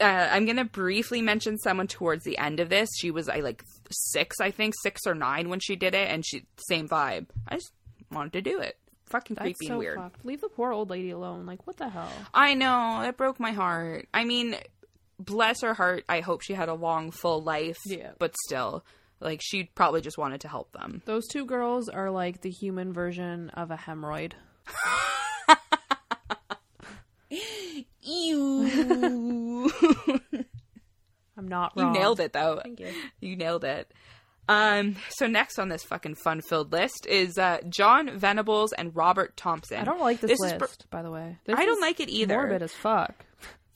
uh, I'm gonna briefly mention someone towards the end of this. She was I like six, I think six or nine when she did it, and she same vibe. I just wanted to do it. Fucking That's creepy so and weird. fucked. Leave the poor old lady alone. Like, what the hell? I know it broke my heart. I mean, bless her heart. I hope she had a long, full life. Yeah. but still, like she probably just wanted to help them. Those two girls are like the human version of a hemorrhoid. Ew. I'm not you nailed it though. Thank you. You nailed it. Um, so next on this fucking fun-filled list is uh, John Venables and Robert Thompson. I don't like this, is list, br- by the way. This I don't is like it either. Morbid as fuck.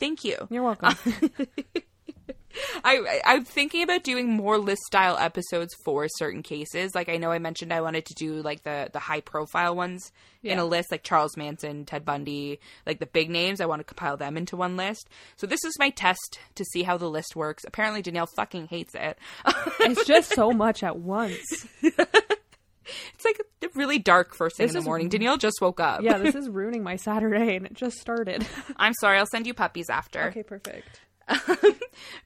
Thank you. You're welcome. I, I'm thinking about doing more list style episodes for certain cases. Like I know I mentioned I wanted to do like the the high profile ones in a list, like Charles Manson, Ted Bundy, like the big names. I want to compile them into one list. So this is my test to see how the list works. Apparently Danyelle fucking hates it. it's just so much at once. it's like really dark first thing This in the morning. Danyelle just woke up. Yeah, this is ruining my Saturday, and it just started. I'm sorry. I'll send you puppies after. okay, perfect.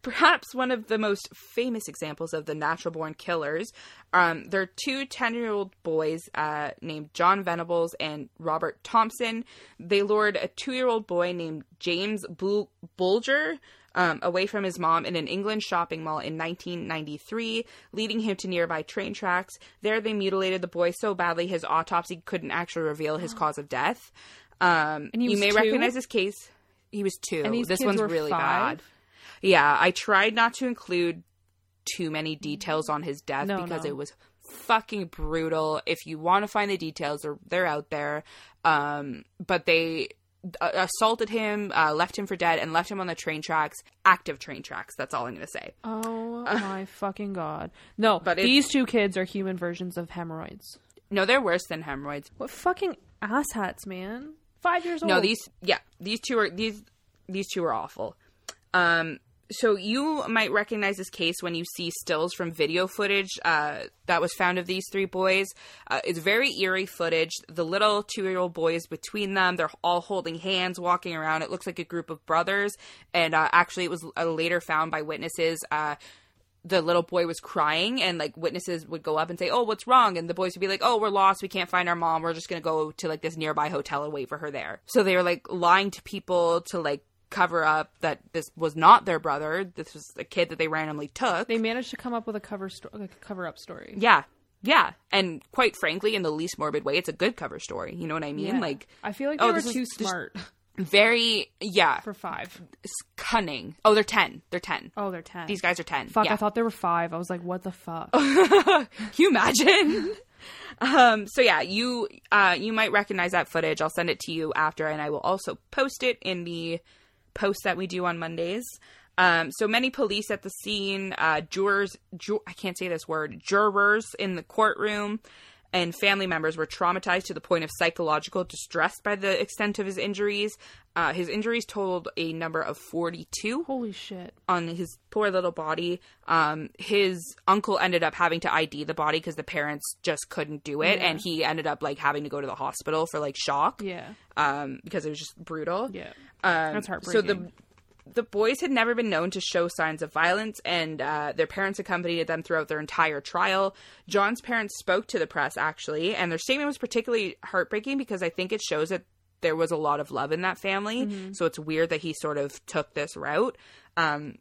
Perhaps one of the most famous examples of the natural born killers. Um, they're two 10 year old boys uh, named John Venables and Robert Thompson. They lured a two year old boy named James Bul- Bulger. Um, away from his mom in an England shopping mall in 1993, leading him to nearby train tracks. There, they mutilated the boy so badly his autopsy couldn't actually reveal his cause of death. Um, And he you may two? recognize this case. He was two. And these this kids one's were really five? bad. Yeah, I tried not to include too many details on his death No, because no. it was fucking brutal. If you want to find the details, they're they're out there. Um, but they assaulted him, uh, left him for dead, and left him on the train tracks, active train tracks. That's all I'm gonna say. Oh my fucking god. No, But but these two kids are human versions of hemorrhoids. No, they're worse than hemorrhoids. What fucking asshats, man? Five years old. No, these yeah, these two are these these two are awful. Um so you might recognize this case when you see stills from video footage uh, that was found of these three boys. Uh, it's very eerie footage. The little two-year-old boy is between them. They're all holding hands, walking around. It looks like a group of brothers. And uh, actually, it was uh, later found by witnesses. Uh, the little boy was crying and like witnesses would go up and say oh what's wrong and the boys would be like oh we're lost we can't find our mom we're just gonna go to like this nearby hotel and wait for her there so they were like lying to people to like cover up that this was not their brother this was a kid that they randomly took they managed to come up with a cover sto- like a cover up story. yeah yeah and quite frankly in the least morbid way it's a good cover story you know what i mean Yeah. like I feel like they oh, were is- too smart very yeah for five. s- cunning oh they're 10 they're 10 Oh, they're ten. these guys are 10 Fuck, yeah. I thought there were five. I was like, what the fuck? Can you imagine? um, so yeah, you uh, you might recognize that footage. I'll send it to you after, and I will also post it in the post that we do on Mondays. Um, so many police at the scene, uh, jurors, ju- I can't say this word, jurors in the courtroom, and family members were traumatized to the point of psychological distress by the extent of his injuries. Uh, his injuries totaled a number of 42 Holy shit. on his poor little body. Um, his uncle ended up having to ID the body because the parents just couldn't do it, Yeah. and he ended up like having to go to the hospital for like shock. Yeah. Um, because it was just brutal. Yeah. Um, That's So the the boys had never been known to show signs of violence, and uh, their parents accompanied them throughout their entire trial. John's parents spoke to the press actually, and their statement was particularly heartbreaking because I think it shows that there was a lot of love in that family. Mm-hmm. So it's weird that he sort of took this route. Um,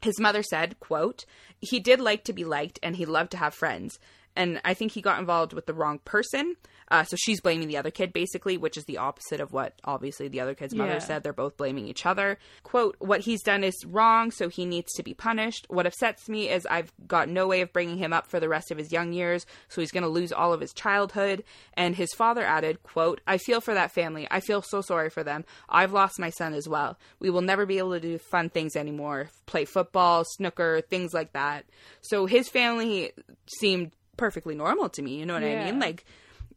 his mother said, quote, he did like to be liked and he loved to have friends. And I think he got involved with the wrong person. Uh, so she's blaming the other kid, basically, which is the opposite of what obviously the other kid's mother Yeah. said. They're both blaming each other. Quote, What he's done is wrong, so he needs to be punished. What upsets me is I've got no way of bringing him up for the rest of his young years, so he's going to lose all of his childhood. And his father added, quote, I feel for that family. I feel so sorry for them. I've lost my son as well. We will never be able to do fun things anymore play football, snooker, things like that. So his family seemed perfectly normal to me. You know what I mean? Like,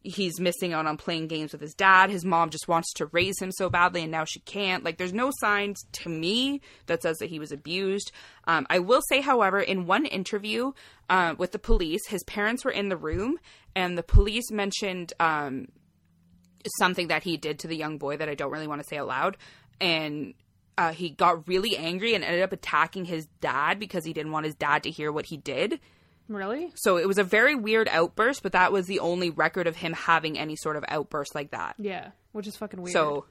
he's missing out on playing games with his dad. His mom just wants to raise him so badly, and now she can't. Like, there's no signs to me that says that he was abused. Um, I will say, however, in one interview uh, with the police, his parents were in the room, and the police mentioned um, something that he did to the young boy that I don't really want to say aloud. and. Uh, he got really angry and ended up attacking his dad because he didn't want his dad to hear what he did. Really? So it was a very weird outburst, but that was the only record of him having any sort of outburst like that. Yeah, which is fucking weird. So,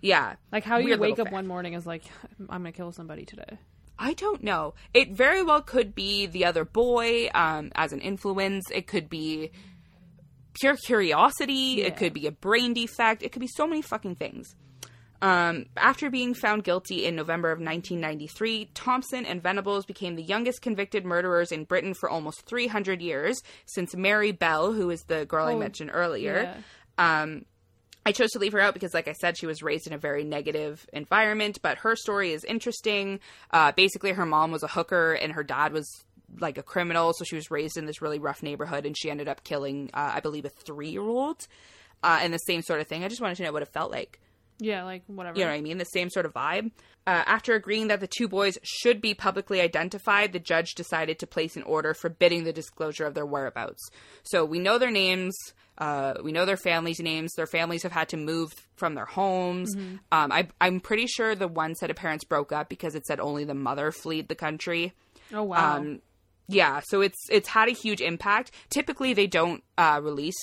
yeah. like, how you wake up fact. one morning is like, I'm gonna kill somebody today? I don't know. It very well could be the other boy um, as an influence. It could be pure curiosity. Yeah. It could be a brain defect. It could be so many fucking things. Um, after being found guilty in November of 1993, Thompson and Venables became the youngest convicted murderers in Britain for almost 300 years, since Mary Bell, who is the girl I Oh, mentioned earlier, um, I chose to leave her out because, like I said, she was raised in a very negative environment, but her story is interesting. Uh, basically, her mom was a hooker and her dad was like a criminal, so she was raised in this really rough neighborhood and she ended up killing, uh, I believe, a three year old. Uh, and the same sort of thing. I just wanted to know what it felt like. Yeah, like whatever. You know what I mean? The same sort of vibe. Uh, after agreeing that the two boys should be publicly identified, the judge decided to place an order forbidding the disclosure of their whereabouts. So we know their names. Uh, we know their families' names. Their families have had to move from their homes. Um, I, I'm pretty sure the one set of parents broke up because it said only the mother fled the country. Oh wow. Um, yeah, so it's it's had a huge impact. Typically, they don't uh, release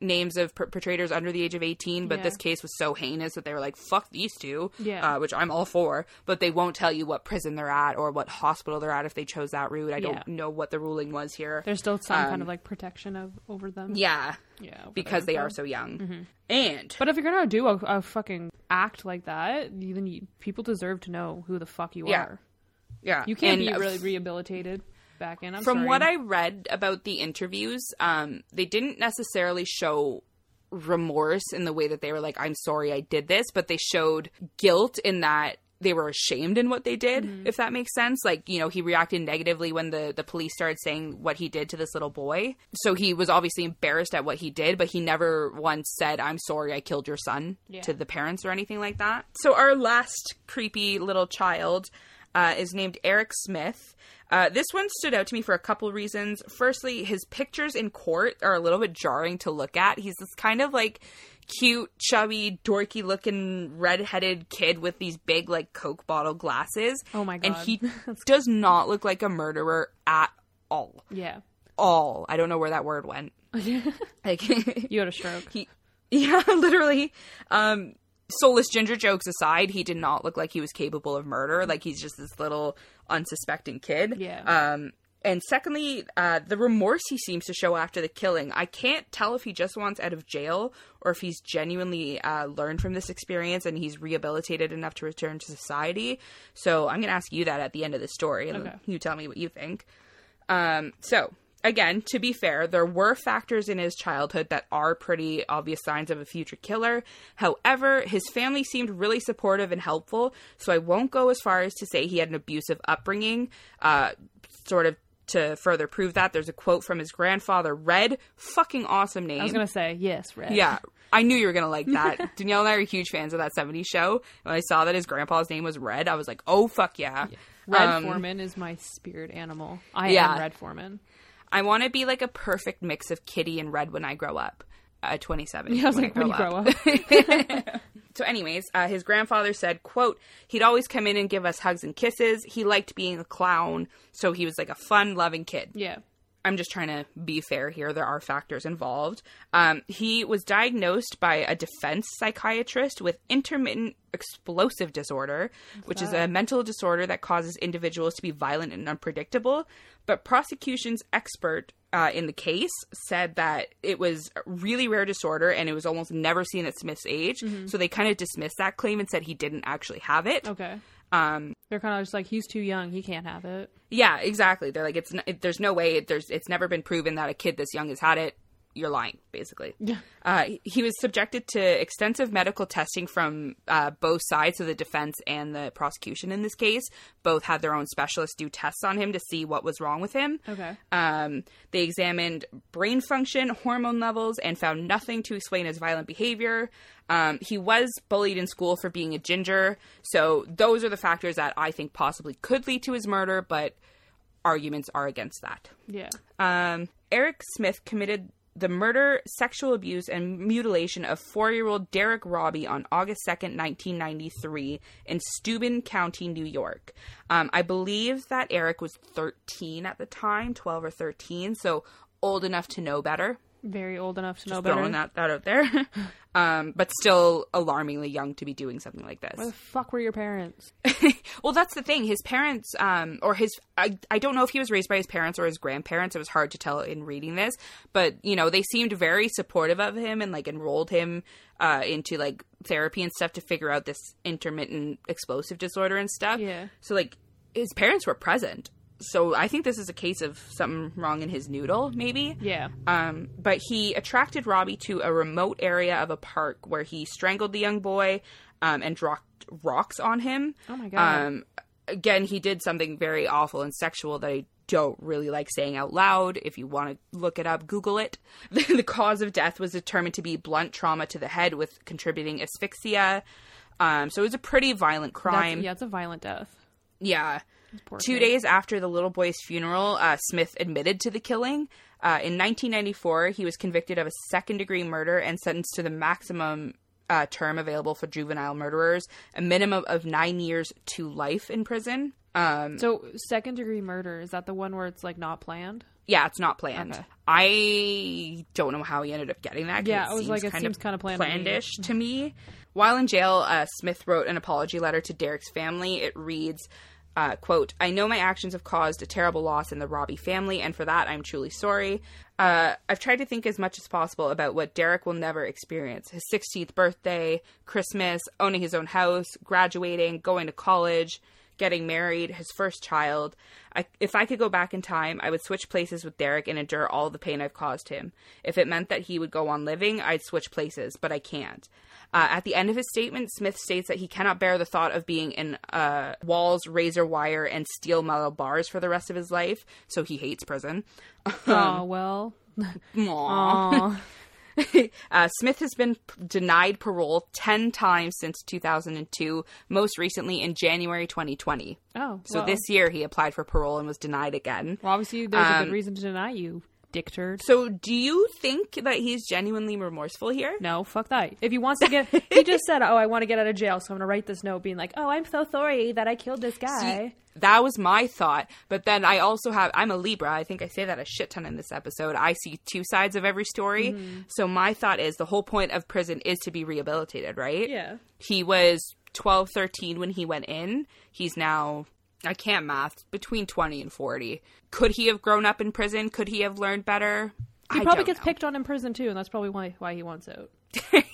names of perpetrators under the age of 18 but Yeah. this case was so heinous that they were like fuck these two Yeah. uh, which i'm all for but they won't tell you what prison they're at or what hospital they're at if they chose that route i Yeah. don't know what the ruling was here There's still some kind um, of like protection of over them. yeah Yeah, because they are so young Mm-hmm. and But if you're gonna do a, a fucking act like that, then you, people deserve to know who the fuck you are. yeah You can't And, be really rehabilitated back in. I'm from sorry. what I read about the interviews, um, they didn't necessarily show remorse in the way that they were like, I'm sorry I did this, but they showed guilt in that they were ashamed in what they did, Mm-hmm. if that makes sense. Like, you know, he reacted negatively when the, the police started saying what he did to this little boy. So he was obviously embarrassed at what he did, but he never once said, I'm sorry I killed your son Yeah. to the parents or anything like that. So our last creepy little child uh, is named Eric Smith. Uh, this one stood out to me for a couple reasons. Firstly, his pictures in court are a little bit jarring to look at. He's this kind of like cute, chubby, dorky looking redheaded kid with these big like Coke bottle glasses. Oh my god. And he does not look like a murderer at all. Yeah. All. I don't know where that word went. Like You had a stroke. he yeah literally um soulless ginger jokes aside he did not look like he was capable of murder. Like he's just this little unsuspecting kid. Yeah. um and secondly uh the remorse he seems to show after the killing. I can't tell if he just wants out of jail or if he's genuinely uh learned from this experience and he's rehabilitated enough to return to society. So i'm gonna ask you that at the end of the story and Okay. you tell me what you think. Um, so again, to be fair, there were factors in his childhood that are pretty obvious signs of a future killer. However, his family seemed really supportive and helpful, so I won't go as far as to say he had an abusive upbringing. Uh, sort of to further prove that, there's a quote from his grandfather, Red. Fucking awesome name. I was gonna say yes, Red. Yeah, I knew you were gonna like that. Danyelle and I are huge fans of that '70s show. When I saw that his grandpa's name was Red, I was like, "Oh fuck yeah!" Red Um, Foreman is my spirit animal. I Yeah. am Red Foreman. I want to be like a perfect mix of Kitty and Red when I grow up. At 27. Yeah, I was like, when you grow up. So, anyways, uh, his grandfather said, "quote He'd always come in and give us hugs and kisses. He liked being a clown, so he was like a fun, loving kid." yeah. I'm just trying to be fair here. There are factors involved. Um, he was diagnosed by a defense psychiatrist with intermittent explosive disorder, which is a mental disorder that causes individuals to be violent and unpredictable. But prosecution's expert uh, in the case said that it was a really rare disorder and it was almost never seen at Smith's age. So they kind of dismissed that claim and said he didn't actually have it. Okay. Um, They're kind of just like he's too young. He can't have it. yeah, exactly. They're like, it's n- it, there's no way. It, there's it's never been proven that a kid this young has had it. You're lying, basically. Yeah. Uh, he was subjected to extensive medical testing from uh, both sides, so the defense and the prosecution in this case. Both had their own specialists do tests on him to see what was wrong with him. Okay. Um, they examined brain function, hormone levels, and found nothing to explain his violent behavior. Um, he was bullied in school for being a ginger, so those are the factors that I think possibly could lead to his murder, but arguments are against that. Yeah. Um, Eric Smith committed the murder, sexual abuse, and mutilation of four year old Derrick Robie on August 2nd, 1993, in Steuben County, New York. Um, I believe that Eric was 13 at the time, 12 or 13, so old enough to know better. Very old enough to know Just better. throwing that, that out there. um, but still alarmingly young to be doing something like this. Where the fuck were your parents? well, that's the thing. His parents, um, or his, I, I don't know if he was raised by his parents or his grandparents. It was hard to tell in reading this, but you know, they seemed very supportive of him and like enrolled him uh, into like therapy and stuff to figure out this intermittent explosive disorder and stuff. Yeah. So like, his parents were present. So I think this is a case of something wrong in his noodle, maybe. Yeah. Um, but he attracted Robie to a remote area of a park where he strangled the young boy um, and dropped rocks on him. Oh my god. Um, again, he did something very awful and sexual that I don't really like saying out loud. If you want to look it up, Google it. the cause of death was determined to be blunt trauma to the head with contributing asphyxia. Um, so it was a pretty violent That's- crime. yeah, it's a violent death. yeah. Two days after the little boy's funeral, uh, Smith admitted to the killing. Uh, in 1994, he was convicted of a second degree murder and sentenced to the maximum uh, term available for juvenile murderers, a minimum of nine years to life in prison. Um, So second degree murder is that the one where it's like not planned? yeah, it's not planned. Okay. I don't know how he ended up getting that. Yeah, I was like, it seems kinda planned to me. to me. While in jail, uh, Smith wrote an apology letter to Derrick's family. It reads, uh, "quote I know my actions have caused a terrible loss in the Robie family, and for that I'm truly sorry. Uh, I've tried to think as much as possible about what Derrick will never experience: his 16th birthday, Christmas, owning his own house, graduating, going to college." Getting married, his first child. I, if I could go back in time, I would switch places with Derrick and endure all the pain I've caused him. If it meant that he would go on living, I'd switch places, but I can't. Uh, at the end of his statement, Smith states that he cannot bear the thought of being in uh, walls, razor wire, and steel metal bars for the rest of his life, so he hates prison. oh well. Aww. Aw. uh, Smith has been p- denied parole 10 times since 2002, most recently in January 2020. oh. So well. this year he applied for parole and was denied again. Well, obviously there's a um, good reason to deny you, So do you think that he's genuinely remorseful here? No, fuck that. If he wants to get, he just said, "Oh, I want to get out of jail, so I'm gonna write this note, being like, oh, I'm so sorry that I killed this guy." That was my thought. But then I also have, I'm a Libra. I think I say that a shit ton in this episode. I see two sides of every story. Mm-hmm. So my thought is the whole point of prison is to be rehabilitated, right? Yeah. He was 12, 13 when he went in. He's now, I can't math, between 20 and 40. Could he have grown up in prison? Could he have learned better? He I probably gets know. picked on in prison too, and that's probably why why he wants out.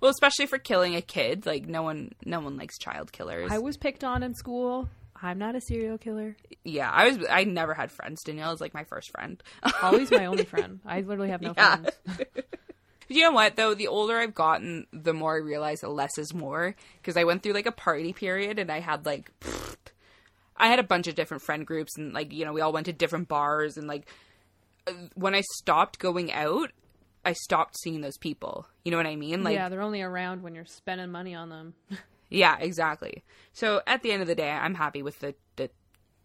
well, especially for killing a kid. Like no one, no one likes child killers. I was picked on in school. I'm not a serial killer. yeah, I was. I never had friends. Danyelle is like my first friend. Always my only friend. I literally have no Yeah. friends. you know what though? The older I've gotten, the more I realize that less is more. Because I went through like a party period, and I had like, I had a bunch of different friend groups, and like you know, we all went to different bars, and like when I stopped going out, I stopped seeing those people. You know what I mean? Like yeah, they're only around when you're spending money on them. Yeah, exactly. So at the end of the day, I'm happy with the, the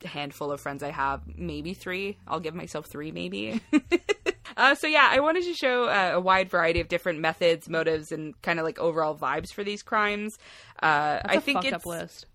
handful of friends I have. Maybe three. I'll give myself three, maybe. uh, so yeah, I wanted to show uh, a wide variety of different methods, motives, and kind of like overall vibes for these crimes. Uh, I think it's up list.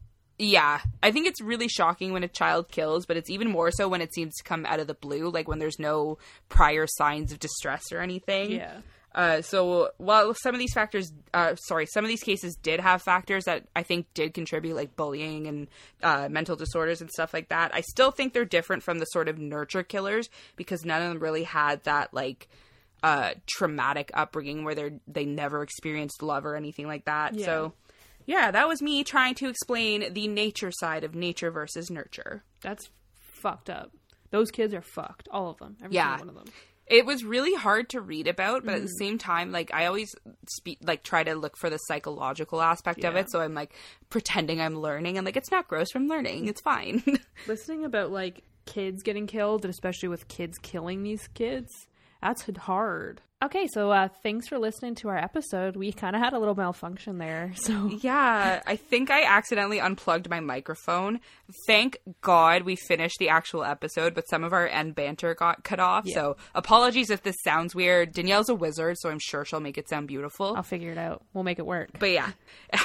Yeah, I think it's really shocking when a child kills, but it's even more so when it seems to come out of the blue, like when there's no prior signs of distress or anything. Yeah. Uh, so while some of these factors, uh, sorry, some of these cases did have factors that I think did contribute, like bullying and uh, mental disorders and stuff like that. I still think they're different from the sort of nurture killers because none of them really had that like uh, traumatic upbringing where they they never experienced love or anything like that. Yeah. So yeah, that was me trying to explain the nature side of nature versus nurture. That's fucked up. Those kids are fucked. All of them. Every Yeah. single one of them. it was really hard to read about but at Mm. the same time like i always speak like try to look for the psychological aspect of it so i'm like pretending i'm learning and like it's not gross from learning it's fine Listening about like kids getting killed, and especially with kids killing these kids, that's hard. Okay, so uh, thanks for listening to our episode. We kind of had a little malfunction there, so yeah i think i accidentally unplugged my microphone thank god we finished the actual episode but some of our end banter got cut off Yeah. so apologies if this sounds weird danyelle's a wizard so i'm sure she'll make it sound beautiful I'll figure it out. We'll make it work. but yeah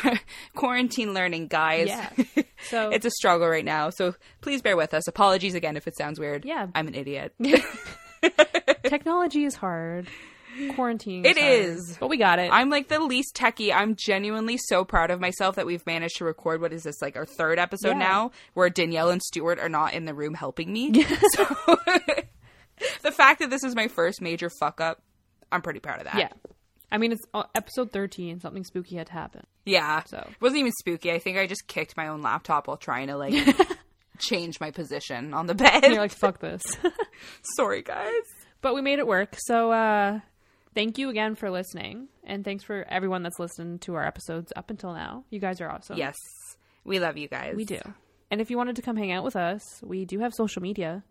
quarantine learning guys Yeah. So it's a struggle right now so please bear with us apologies again if it sounds weird Yeah. i'm an idiot technology is hard. Quarantine. It is hard. is. but we got it. i'm like the least techie i'm genuinely so proud of myself that we've managed to record what is this like our third episode Yeah. now where danyelle and stuart are not in the room helping me so the fact that this is my first major fuck up i'm pretty proud of that yeah. I mean, it's uh, episode thirteen. Something spooky had to happen. yeah So. it wasn't even spooky i think i just kicked my own laptop while trying to like change my position on the bed And you're like, fuck this. sorry guys but we made it work. So uh thank you again for listening. And thanks for everyone that's listened to our episodes up until now. You guys are awesome. yes we love you guys We do. And if you wanted to come hang out with us, we do have social media.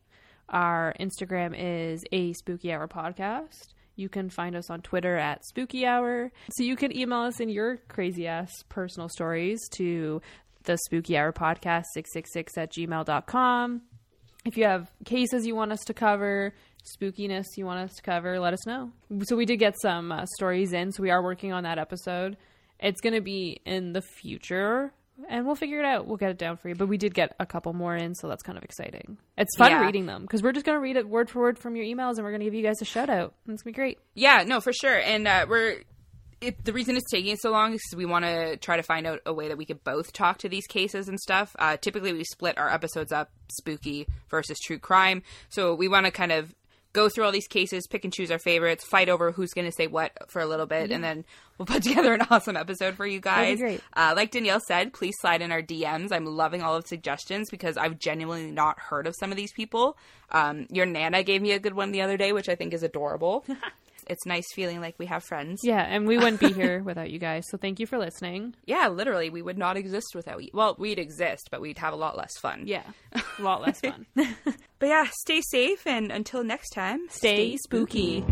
Our Instagram is a spooky hour podcast. You can find us on Twitter at spooky hour. So you can email us in your crazy ass personal stories to the spooky hour podcast 666 at gmail.com. If you have cases you want us to cover, spookiness you want us to cover, let us know. So we did get some uh, stories in, so we are working on that episode. It's going to be in the future, and we'll figure it out. We'll get it down for you. But we did get a couple more in, so that's kind of exciting. It's fun Yeah. reading them because we're just going to read it word for word from your emails, and we're going to give you guys a shout out. It's going to be great. Yeah, no, for sure. And uh, we're it, the reason it's taking so long is we want to try to find out a way that we could both talk to these cases and stuff. Uh, typically, we split our episodes up: spooky versus true crime. So we want to kind of go through all these cases, pick and choose our favorites, fight over who's going to say what for a little bit, and then we'll put together an awesome episode for you guys. Uh, like Danyelle said, please slide in our DMs. I'm loving all of suggestions because I've genuinely not heard of some of these people. Um, your Nana gave me a good one the other day, which I think is adorable. it's nice feeling like we have friends. Yeah, and we wouldn't be here without you guys. So thank you for listening. Yeah, literally, we would not exist without you. Well, we'd exist, but we'd have a lot less fun. Yeah, a lot less fun. But yeah, stay safe, and until next time, Stay spooky.